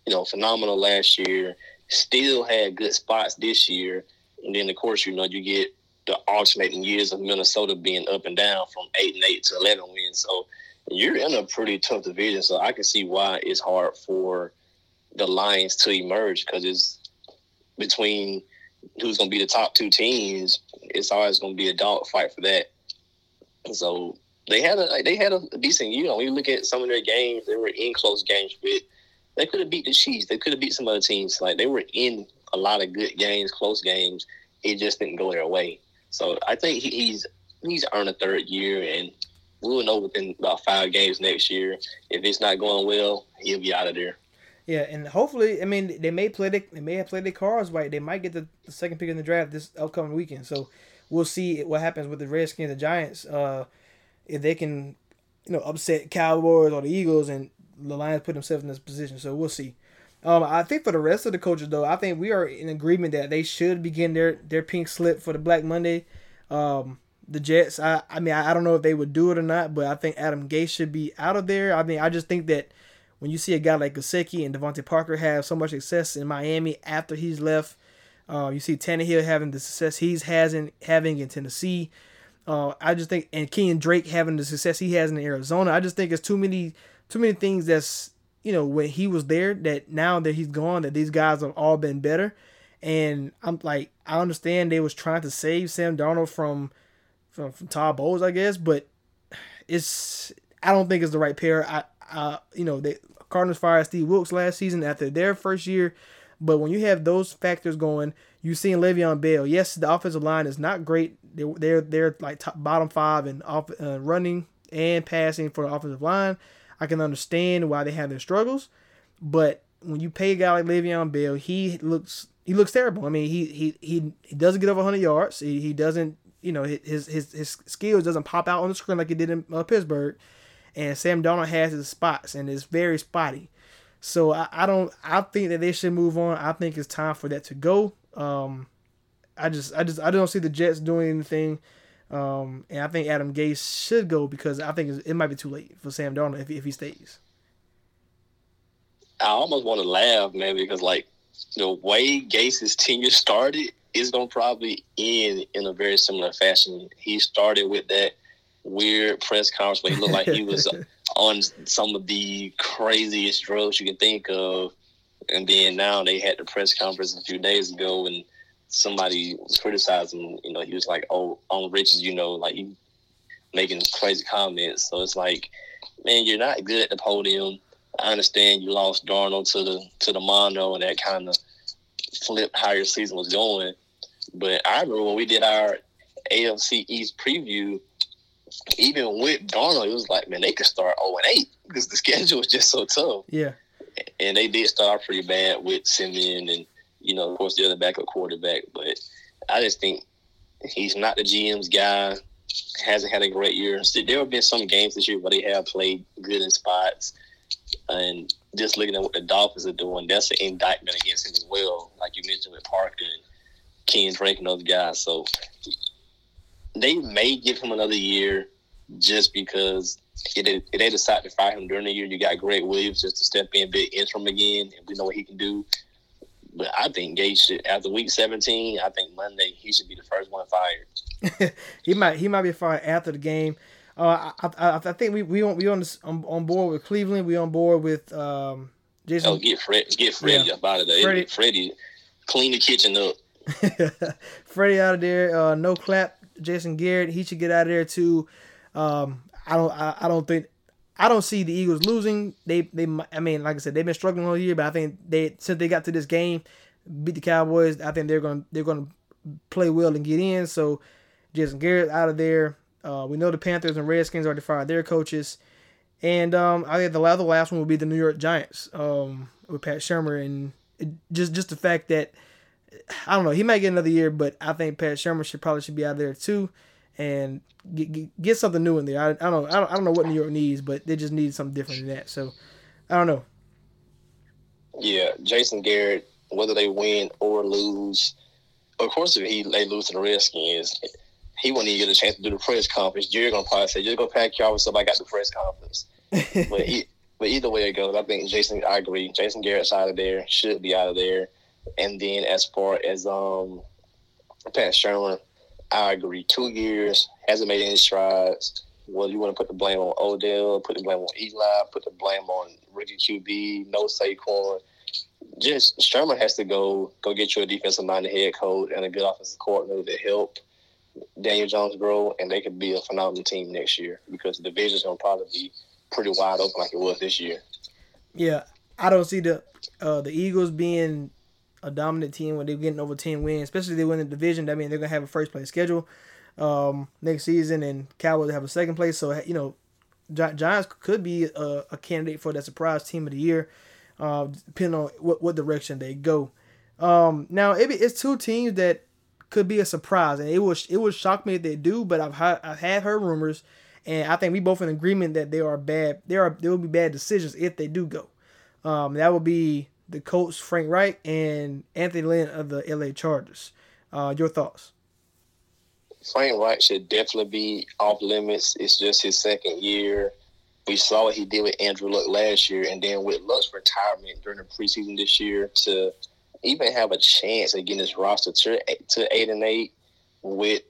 [SPEAKER 3] you know, phenomenal last year. Still had good spots this year, and then of course, you know, you get the alternating years of Minnesota being up and down from eight and eight to eleven wins. So you're in a pretty tough division. So I can see why it's hard for the Lions to emerge because it's between who's going to be the top two teams. It's always going to be a dog fight for that. So they had a they had a decent year. When you look at some of their games, they were in close games with. They could have beat the Chiefs. They could have beat some other teams. Like they were in a lot of good games, close games. It just didn't go their way. So I think he's he's earned a third year, and we'll know within about five games next year. If it's not going well, he'll be out of there.
[SPEAKER 1] Yeah, and hopefully, I mean, they may play the, they may have played their cards right. They might get the, the, second pick in the draft this upcoming weekend. So we'll see what happens with the Redskins, the Giants. Uh, if they can, you know, upset Cowboys or the Eagles, and the Lions put themselves in this position. So we'll see. Um, I think for the rest of the coaches though, I think we are in agreement that they should begin their their pink slip for the Black Monday. Um, the Jets, I I mean I, I don't know if they would do it or not, but I think Adam Gase should be out of there. I mean I just think that when you see a guy like Gesicki and DeVante Parker have so much success in Miami after he's left, uh, you see Tannehill having the success he's hasn't having in Tennessee. Uh, I just think and Kenyan Drake having the success he has in Arizona. I just think it's too many too many things that's you know, when he was there, that now that he's gone, that these guys have all been better. And I'm like, I understand they was trying to save Sam Darnold from from, from Todd Bowles, I guess, but it's I don't think it's the right pair. I, I you know, the Cardinals fired Steve Wilks last season after their first year, but when you have those factors going, you seeing Le'Veon Bell. Yes, the offensive line is not great. They're they're, they're like top, bottom five in off uh, running and passing for the offensive line. I can understand why they have their struggles, but when you pay a guy like Le'Veon Bell, he looks he looks terrible. I mean, he he he, he doesn't get over 100 yards. He, he doesn't you know his his his skills doesn't pop out on the screen like he did in uh, Pittsburgh. And Sam Darnold has his spots and is very spotty. So I, I don't I think that they should move on. I think it's time for that to go. Um, I just I just I don't see the Jets doing anything um, and I think Adam Gase should go because I think it might be too late for Sam Darnold if, if he stays.
[SPEAKER 3] I almost want to laugh, man, because like the way Gase's tenure started is gonna probably end in a very similar fashion. He started with that weird press conference where he looked like he was <laughs> on some of the craziest drugs you can think of, and then now they had the press conference a few days ago, and somebody was criticizing. You know, he was like, "Oh, on Richards, you know, like he making crazy comments." So it's like, man, you're not good at the podium. I understand you lost Darnold to the to the mono, and that kind of flipped how your season was going. But I remember when we did our AFC East preview, even with Darnold, it was like, man, they could start 0 and 8 because the <laughs> schedule was just so tough.
[SPEAKER 1] Yeah.
[SPEAKER 3] And they did start pretty bad with Siemian and, you know, of course, the other backup quarterback. But I just think he's not the GM's guy. Hasn't had a great year. There have been some games this year where they have played good in spots. And just looking at what the Dolphins are doing, that's an indictment against him as well. Like you mentioned with Parker and Ken Drake and those guys. So they may give him another year just because if they, decide to fire him during the year, you got Gregg Williams just to step in, big interim again, and we know what he can do. But I think Gase should, after week 17, I think Monday he should be the first one fired. <laughs>
[SPEAKER 1] he might he might be fired after the game. Uh, I, I, I think we we on we on, this, on on board with Cleveland. We on board with um, Jason.
[SPEAKER 3] Oh, get Fred, get Freddie
[SPEAKER 1] Yeah.
[SPEAKER 3] up out of there.
[SPEAKER 1] Freddie-
[SPEAKER 3] Freddie, clean the kitchen up. <laughs>
[SPEAKER 1] Freddie out of there. Uh, no clap. Jason Garrett. He should get out of there too. Um, I don't. I, I don't think. I don't see the Eagles losing. They. They. I mean, like I said, they've been struggling all year, but I think they since they got to this game, beat the Cowboys. I think they're gonna they're gonna play well and get in. So, Jason Garrett out of there. Uh, we know the Panthers and Redskins already fired their coaches. And um, I think the last, the last one will be the New York Giants um, with Pat Shurmur, and it, just just the fact that I don't know he might get another year, but I think Pat Shurmur should probably should be out there too, and get, get, get something new in there. I, I don't I don't I don't know what New York needs, but they just need something different than that. So I don't know.
[SPEAKER 3] Yeah, Jason Garrett, whether they win or lose, of course, if he they lose to the Redskins, he wouldn't even get a chance to do the press conference. Jerry gonna probably say, "Just go pack your office up. I got the press conference." <laughs> but he, but either way it goes, I think Jason. I agree. Jason Garrett's out of there. Should be out of there. And then as far as um Pat Shurmur, I agree. Two years hasn't made any strides. Well, you want to put the blame on Odell, put the blame on Eli, put the blame on Ricky QB, no Saquon. Just Shurmur has to go go get you a defensive minded head coach and a good offensive coordinator to help Daniel Jones grow, and they could be a phenomenal team next year because the division's gonna probably be pretty wide open like it was this year.
[SPEAKER 1] Yeah, I don't see the uh, the Eagles being a dominant team when they're getting over ten wins, especially if they win the division. That means they're gonna have a first place schedule um, next season, and Cowboys have a second place. So you know, Gi- Giants could be a, a candidate for that surprise team of the year, uh, depending on what, what direction they go. Um, now it, it's two teams that could be a surprise, and it would it would shock me if they do. But I've ha- I've had heard rumors, and I think we both in agreement that there are bad there are there will be bad decisions if they do go. Um, that would be the coach Frank Reich and Anthony Lynn of the LA Chargers. Uh, your thoughts?
[SPEAKER 3] Frank Reich should definitely be off limits. It's just his second year. We saw what he did with Andrew Luck last year, and then with Luck's retirement during the preseason this year to even have a chance at getting his roster to to eight and eight. With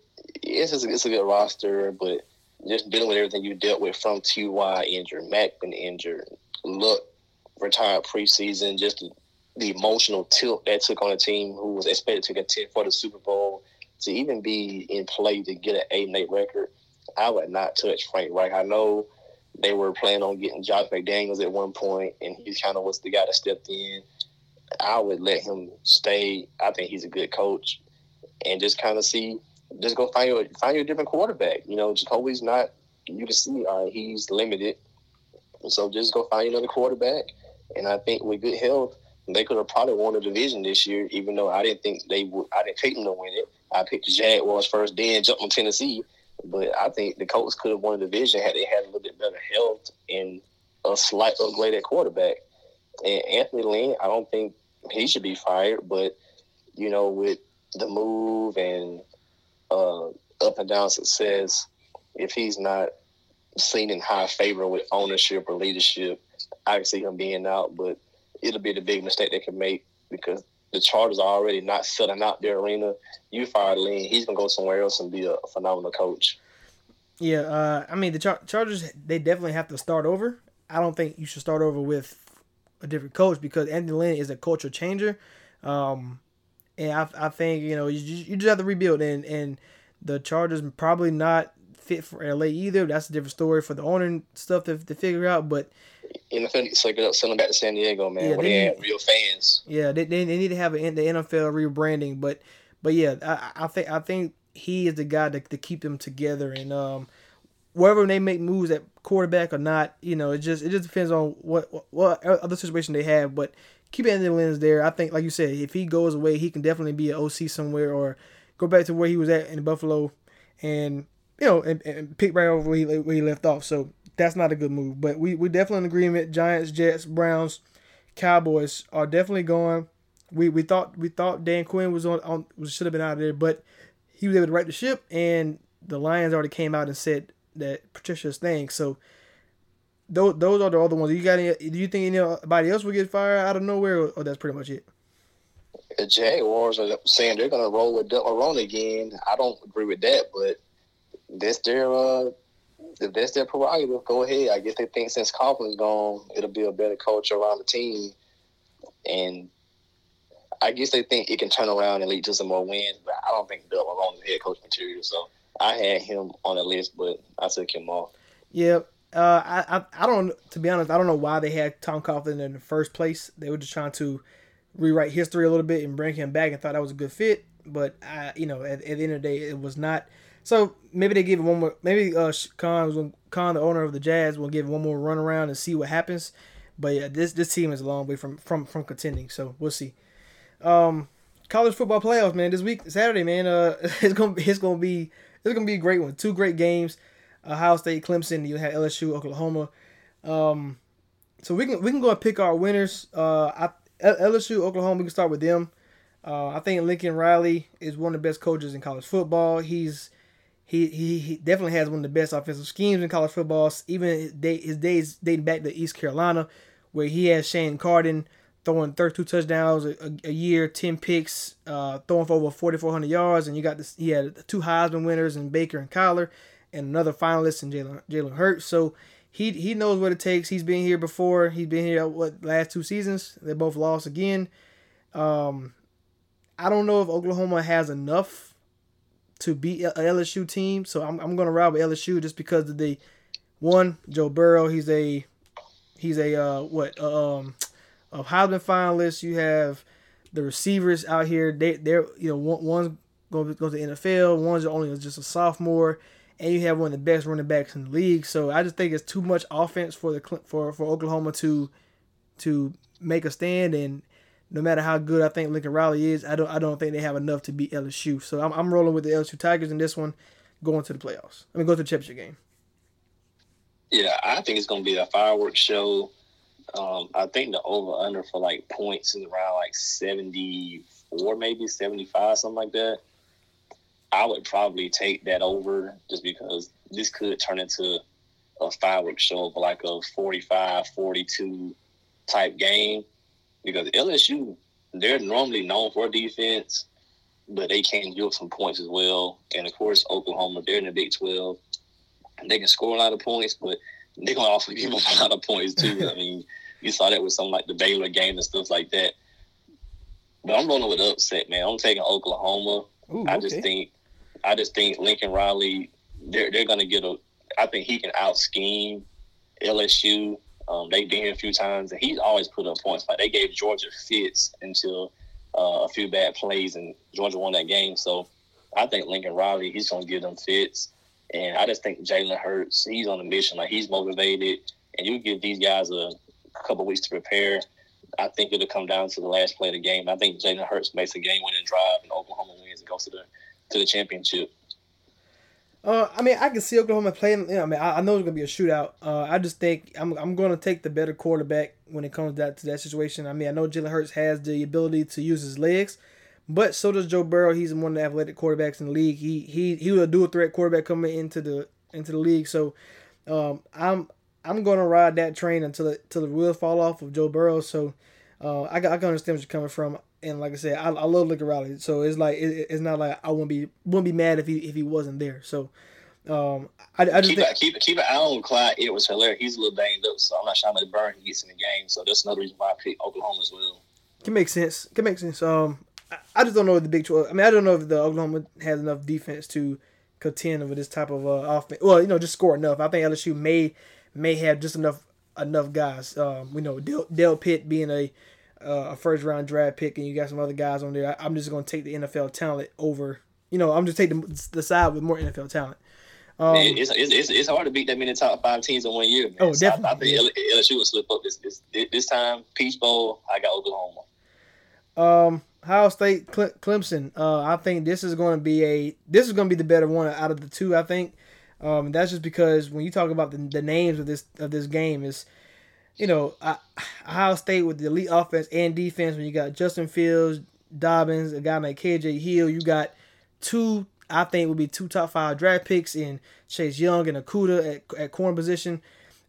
[SPEAKER 3] it's just, it's a good roster, but just dealing with everything you dealt with from Ty injured, Mac been injured, Luck retired preseason, just the, the emotional tilt that took on a team who was expected to contend for the Super Bowl to even be in play to get an eight and eight record, I would not touch Frank Reich. I know they were planning on getting Josh McDaniels at one point, and he kind of was the guy that stepped in. I would let him stay. I think he's a good coach, and just kind of see, just go find you find you a different quarterback. You know, Jacoby's not. You can see, right, he's limited, so just go find another quarterback. And I think with good health, they could have probably won the division this year. Even though I didn't think they would, I didn't pick them to win it. I picked the Jaguars first, then jumped on Tennessee. But I think the Colts could have won the division had they had a little bit better health and a slight upgrade at quarterback. And Anthony Lynn, I don't think he should be fired, but you know, with the move and uh, up and down success, if he's not seen in high favor with ownership or leadership, I can see him being out. But it'll be the big mistake they can make because the Chargers are already not selling out their arena. You fire Lynn, he's gonna go somewhere else and be a phenomenal coach.
[SPEAKER 1] Yeah, uh, I mean the Char- Chargers they definitely have to start over. I don't think you should start over with a different coach because Anthony Lynn is a culture changer. Um, and I, I think you know you, you just have to rebuild and and the Chargers probably not fit for LA either. That's a different story for the owner and stuff to, to figure out. But
[SPEAKER 3] NFL needs to suck it up, send them back to San Diego, man,
[SPEAKER 1] Yeah, they need-
[SPEAKER 3] real fans.
[SPEAKER 1] yeah, they, they, they need to have an, the NFL rebranding. But but yeah, I, I think I think he is the guy to, to keep them together and um whether they make moves at quarterback or not, you know, it just it just depends on what what, what other situation they have. But keep Anthony Lynn's there. I think, like you said, if he goes away, he can definitely be an OC somewhere or go back to where he was at in Buffalo, and you know, and, and pick right over where he, where he left off. So that's not a good move. But we we definitely in agreement. Giants, Jets, Browns, Cowboys are definitely going. We we thought we thought Dan Quinn was on on should have been out of there, but he was able to right the ship, and the Lions already came out and said that Patricia's thing. So those those are the other ones. You got any? Do you think anybody else will get fired out of nowhere, or, or that's pretty much it?
[SPEAKER 3] The Jaguars are saying they're going to roll with Delarone again. I don't agree with that, but that's their uh, that's their prerogative. Go ahead. I guess they think since Coughlin's gone, it'll be a better culture around the team, and I guess they think it can turn around and lead to some more wins. But I don't think Del Marrone's head coach material. So I had him on the list, but I took him off.
[SPEAKER 1] Yeah. Uh, I, I I don't to be honest I don't know why they had Tom Coughlin in the first place. They were just trying to rewrite history a little bit and bring him back and thought that was a good fit. But I you know at, at the end of the day it was not. So maybe they give it one more. Maybe uh Khan Khan the owner of the Jags will give one more run around and see what happens. But yeah, this this team is a long way from from from contending. So we'll see. Um, college football playoffs, man. This week Saturday, man. Uh, it's <laughs> gonna it's gonna be it's gonna be a great one. Two great games. Ohio State, Clemson. You have LSU, Oklahoma. Um, so we can we can go and pick our winners. Uh, I, LSU, Oklahoma. We can start with them. Uh, I think Lincoln Riley is one of the best coaches in college football. He's he, he, he definitely has one of the best offensive schemes in college football. Even his days dating back to East Carolina, where he has Shane Carden throwing 32 touchdowns a, a, year, 10 picks, uh, throwing for over 4,400 yards, and you got this. He had two Heisman winners in Baker and Kyler, and another finalist in Jalen Jalen Hurts. So he he knows what it takes. He's been here before. He's been here what last two seasons. They both lost again. Um, I don't know if Oklahoma has enough to beat a LSU team, so I'm I'm gonna ride with LSU just because of the one Joe Burrow. He's a he's a uh, what um a Heisman finalist. You have the receivers out here. They they're you know one, one's going to go to the NFL. One's only just a sophomore, and you have one of the best running backs in the league. So I just think it's too much offense for the for for Oklahoma to to make a stand. And no matter how good I think Lincoln Riley is, I don't I don't think they have enough to beat LSU. So I'm I'm rolling with the LSU Tigers in this one, going to the playoffs. I mean, go to the championship game.
[SPEAKER 3] Yeah, I think it's going to be a fireworks show. Um, I think the over under for like points is around like 74, maybe 75, something like that. I would probably take that over just because this could turn into a fireworks show for like a 45, 42 type game. Because LSU, they're normally known for defense, but they can give up some points as well. And of course, Oklahoma, they're in the Big 12 they can score a lot of points, but they're gonna give up <laughs> a lot of points too. I mean, you saw that with something like the Baylor game and stuff like that. But I'm rolling with upset, man. I'm taking Oklahoma.
[SPEAKER 1] Ooh,
[SPEAKER 3] I just think, I just think Lincoln Riley, they're they're gonna get a. I think he can out scheme LSU. Um, they've been here a few times, and he's always put up points. Like they gave Georgia fits until uh, a few bad plays, and Georgia won that game. So I think Lincoln Riley, he's gonna give them fits. And I just think Jalen Hurts, he's on a mission. Like he's motivated, and you give these guys a couple weeks to prepare. I think it'll come down to the last play of the game. I think Jalen Hurts makes a game-winning drive, and Oklahoma wins and goes to the to the championship.
[SPEAKER 1] Uh, I mean, I can see Oklahoma playing. You know, I mean, I, I know it's gonna be a shootout. Uh, I just think I'm I'm gonna take the better quarterback when it comes that to that situation. I mean, I know Jalen Hurts has the ability to use his legs, but so does Joe Burrow. He's one of the athletic quarterbacks in the league. He he he was a dual threat quarterback coming into the into the league. So, um, I'm I'm gonna ride that train until the, until the wheels fall off of Joe Burrow. So, uh, I, I can understand where you're coming from. And like I said, I, I love Lincoln Riley. So it's like it, it's not like I wouldn't be wouldn't be mad if he if he wasn't there. So, Um, I, I just
[SPEAKER 3] Keep,
[SPEAKER 1] think,
[SPEAKER 3] it, keep, keep an eye on Clyde It was hilarious. He's a little banged up, so I'm not sure how much burn he gets in the game. So that's another reason why I picked Oklahoma as well.
[SPEAKER 1] can make sense. Can make sense. Um, I, I just don't know if the Big Twelve. I mean, I don't know if the Oklahoma has enough defense to contend with this type of uh, offense. Well, you know, just score enough. I think LSU may may have just enough enough guys. Um, we know Del, Delpit being a uh, a first round draft pick, and you got some other guys on there. I, I'm just going to take the NFL talent over. You know, I'm just taking the, the side with more NFL talent. Um,
[SPEAKER 3] It- it's, it's, it's, hard to beat that many top five teams in one year. Man.
[SPEAKER 1] Oh,
[SPEAKER 3] So I- I,
[SPEAKER 1] definitely,
[SPEAKER 3] think LSU will slip up this, this this time. Peach Bowl, I got Oklahoma.
[SPEAKER 1] Um, Ohio State, Cle- Clemson. Uh, I think this is going to be a this is going to be the better one out of the two. I think. Um, that's just because when you talk about the, the names of this of this game is, you know, I, Ohio State with the elite offense and defense. When you got Justin Fields, Dobbins, a guy like KJ Hill, you got two. I think would be two top five draft picks in Chase Young and Okudah at at corner position,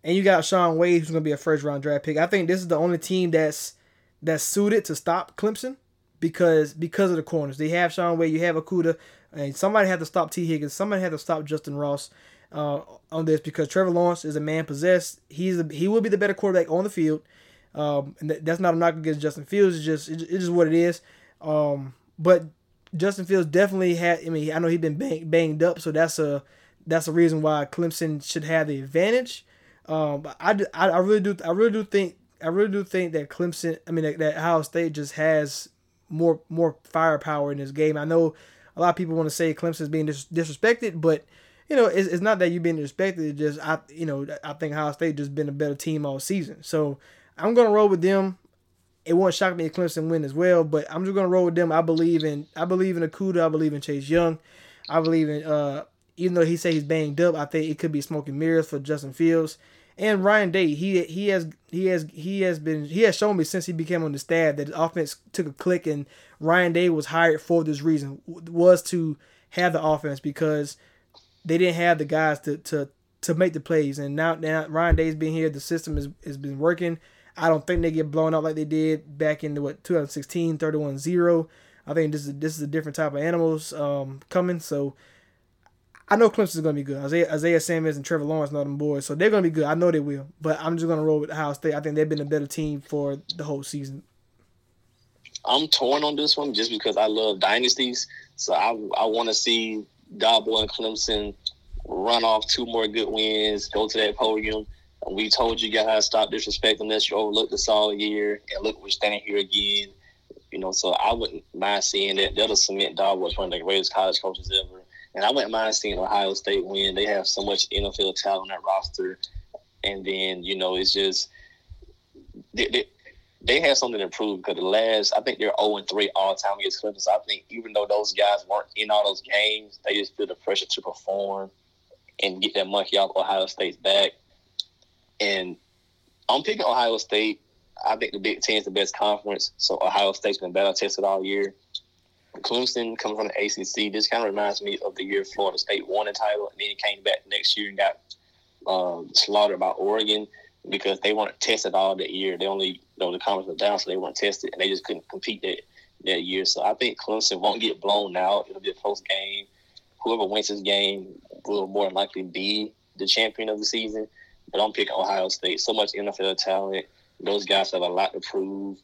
[SPEAKER 1] and you got Shaun Wade who's going to be a first round draft pick. I think this is the only team that's that's suited to stop Clemson because because of the corners. They have Shaun Wade, you have Okudah, and somebody had to stop Tee Higgins. Somebody had to stop Justyn Ross uh, on this because Trevor Lawrence is a man possessed. He's a, he will be the better quarterback on the field. Um, and that, that's not a knock against Justin Fields. It's just it's what it is. Um, but Justin Fields definitely had. I mean, I know he's been bang, banged up, so that's a that's a reason why Clemson should have the advantage. Um, but I, I, I really do I really do think I really do think that Clemson. I mean that, that Ohio State just has more more firepower in this game. I know a lot of people want to say Clemson's being dis- disrespected, but you know it's, it's not that you've been disrespected. It's just I you know I think Ohio State just been a better team all season. So I'm gonna roll with them. It won't shock me if Clemson win as well, but I'm just gonna roll with them. I believe in I believe in Okudah. I believe in Chase Young. I believe in uh even though he say he's banged up, I think it could be smoking mirrors for Justin Fields and Ryan Day. He he has he has he has been he has shown me since he became on the staff that offense took a click, and Ryan Day was hired for this reason was to have the offense because they didn't have the guys to to to make the plays, and now now Ryan Day's been here, the system has has been working. I don't think they get blown out like they did back in the what 2016 31-0. I think this is this is a different type of animals um, coming. So I know Clemson's gonna be good. Isaiah, Isaiah Simmons and Trevor Lawrence, not them boys, so they're gonna be good. I know they will. But I'm just gonna roll with Ohio State. I think they've been a better team for the whole season.
[SPEAKER 3] I'm torn on this one just because I love dynasties. So I I want to see Gobble and Clemson run off two more good wins, go to that podium. And we told you guys stop disrespecting us. You overlooked us all year, and look, we're standing here again. You know, so I wouldn't mind seeing that. That'll cement Gobble as one of the greatest college coaches ever. And I wouldn't mind seeing Ohio State win. They have so much NFL talent on that roster. And then, you know, it's just they, they, they have something to prove because the last, I think they're 0 and 3 all time against Clemson. So I think even though those guys weren't in all those games, they just feel the pressure to perform and get that monkey off Ohio State's back. And I'm picking Ohio State. I think the Big Ten is the best conference, so Ohio State's been battle tested all year. Clemson coming from the ACC. This kind of reminds me of the year Florida State won the title, and then he came back next year and got um, slaughtered by Oregon because they weren't tested all that year. They only, you know, the conference was down, so they weren't tested, and they just couldn't compete that that year. So I think Clemson won't get blown out. It'll be a close game. Whoever wins this game will more than likely be the champion of the season. But I'm picking Ohio State. So much NFL talent. Those guys have a lot to prove.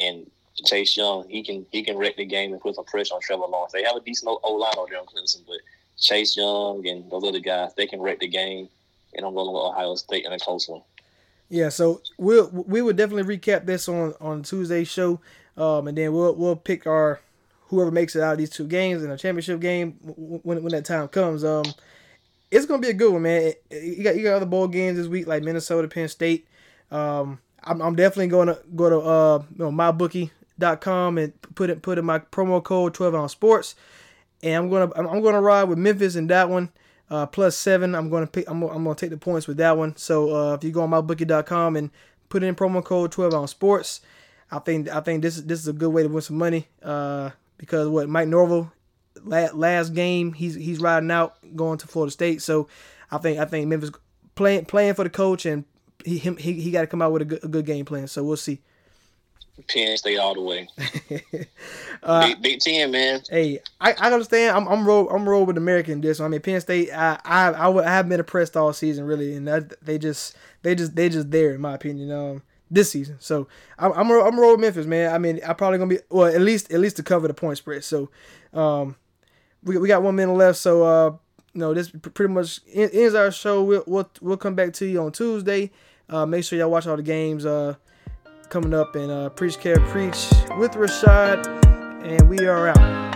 [SPEAKER 3] And Chase Young, he can he can wreck the game and put some pressure on Trevor Lawrence. They have a decent O line over there on Clemson, but Chase Young and those other guys, they can wreck the game. And I'm rolling with Ohio State in a close one.
[SPEAKER 1] Yeah, so we'll we will definitely recap this on on Tuesday's show, um, and then we'll we'll pick our whoever makes it out of these two games in a championship game when when that time comes. Um, it's gonna be a good one, man. You got you got other bowl games this week like Minnesota, Penn State. Um, I'm, I'm definitely going to go to uh you know, mybookie.com and put it put in my promo code 12 on sports, and I'm gonna I'm, gonna ride with Memphis in that one. Uh, plus seven. I'm gonna pick. I'm, I'm gonna take the points with that one. So uh, if you go on mybookie.com and put in promo code 12 on sports, I think I think this this is a good way to win some money. Uh, because what Mike Norvell last game he's he's riding out going to Florida State. So I think I think Memphis playing playing for the coach and he him, he, he got to come out with a good, a good game plan. So we'll see.
[SPEAKER 3] Penn State all the way. <laughs>
[SPEAKER 1] uh,
[SPEAKER 3] Big, Big Ten, man.
[SPEAKER 1] Hey, I, I understand. I'm I'm roll I'm roll with American this one. I mean, Penn State. I I I, would, I have been impressed all season really, and that, they just they just they just there in my opinion. Um, this season. So I'm I'm I'm roll with Memphis, man. I mean, I'm probably gonna be well at least at least to cover the point spread. So, um, we we got one minute left. So uh, you know, this pretty much ends our show. We'll we'll we'll come back to you on Tuesday. Uh, make sure y'all watch all the games. Uh coming up and uh, Preach Care Preach with Rashad. And we are out.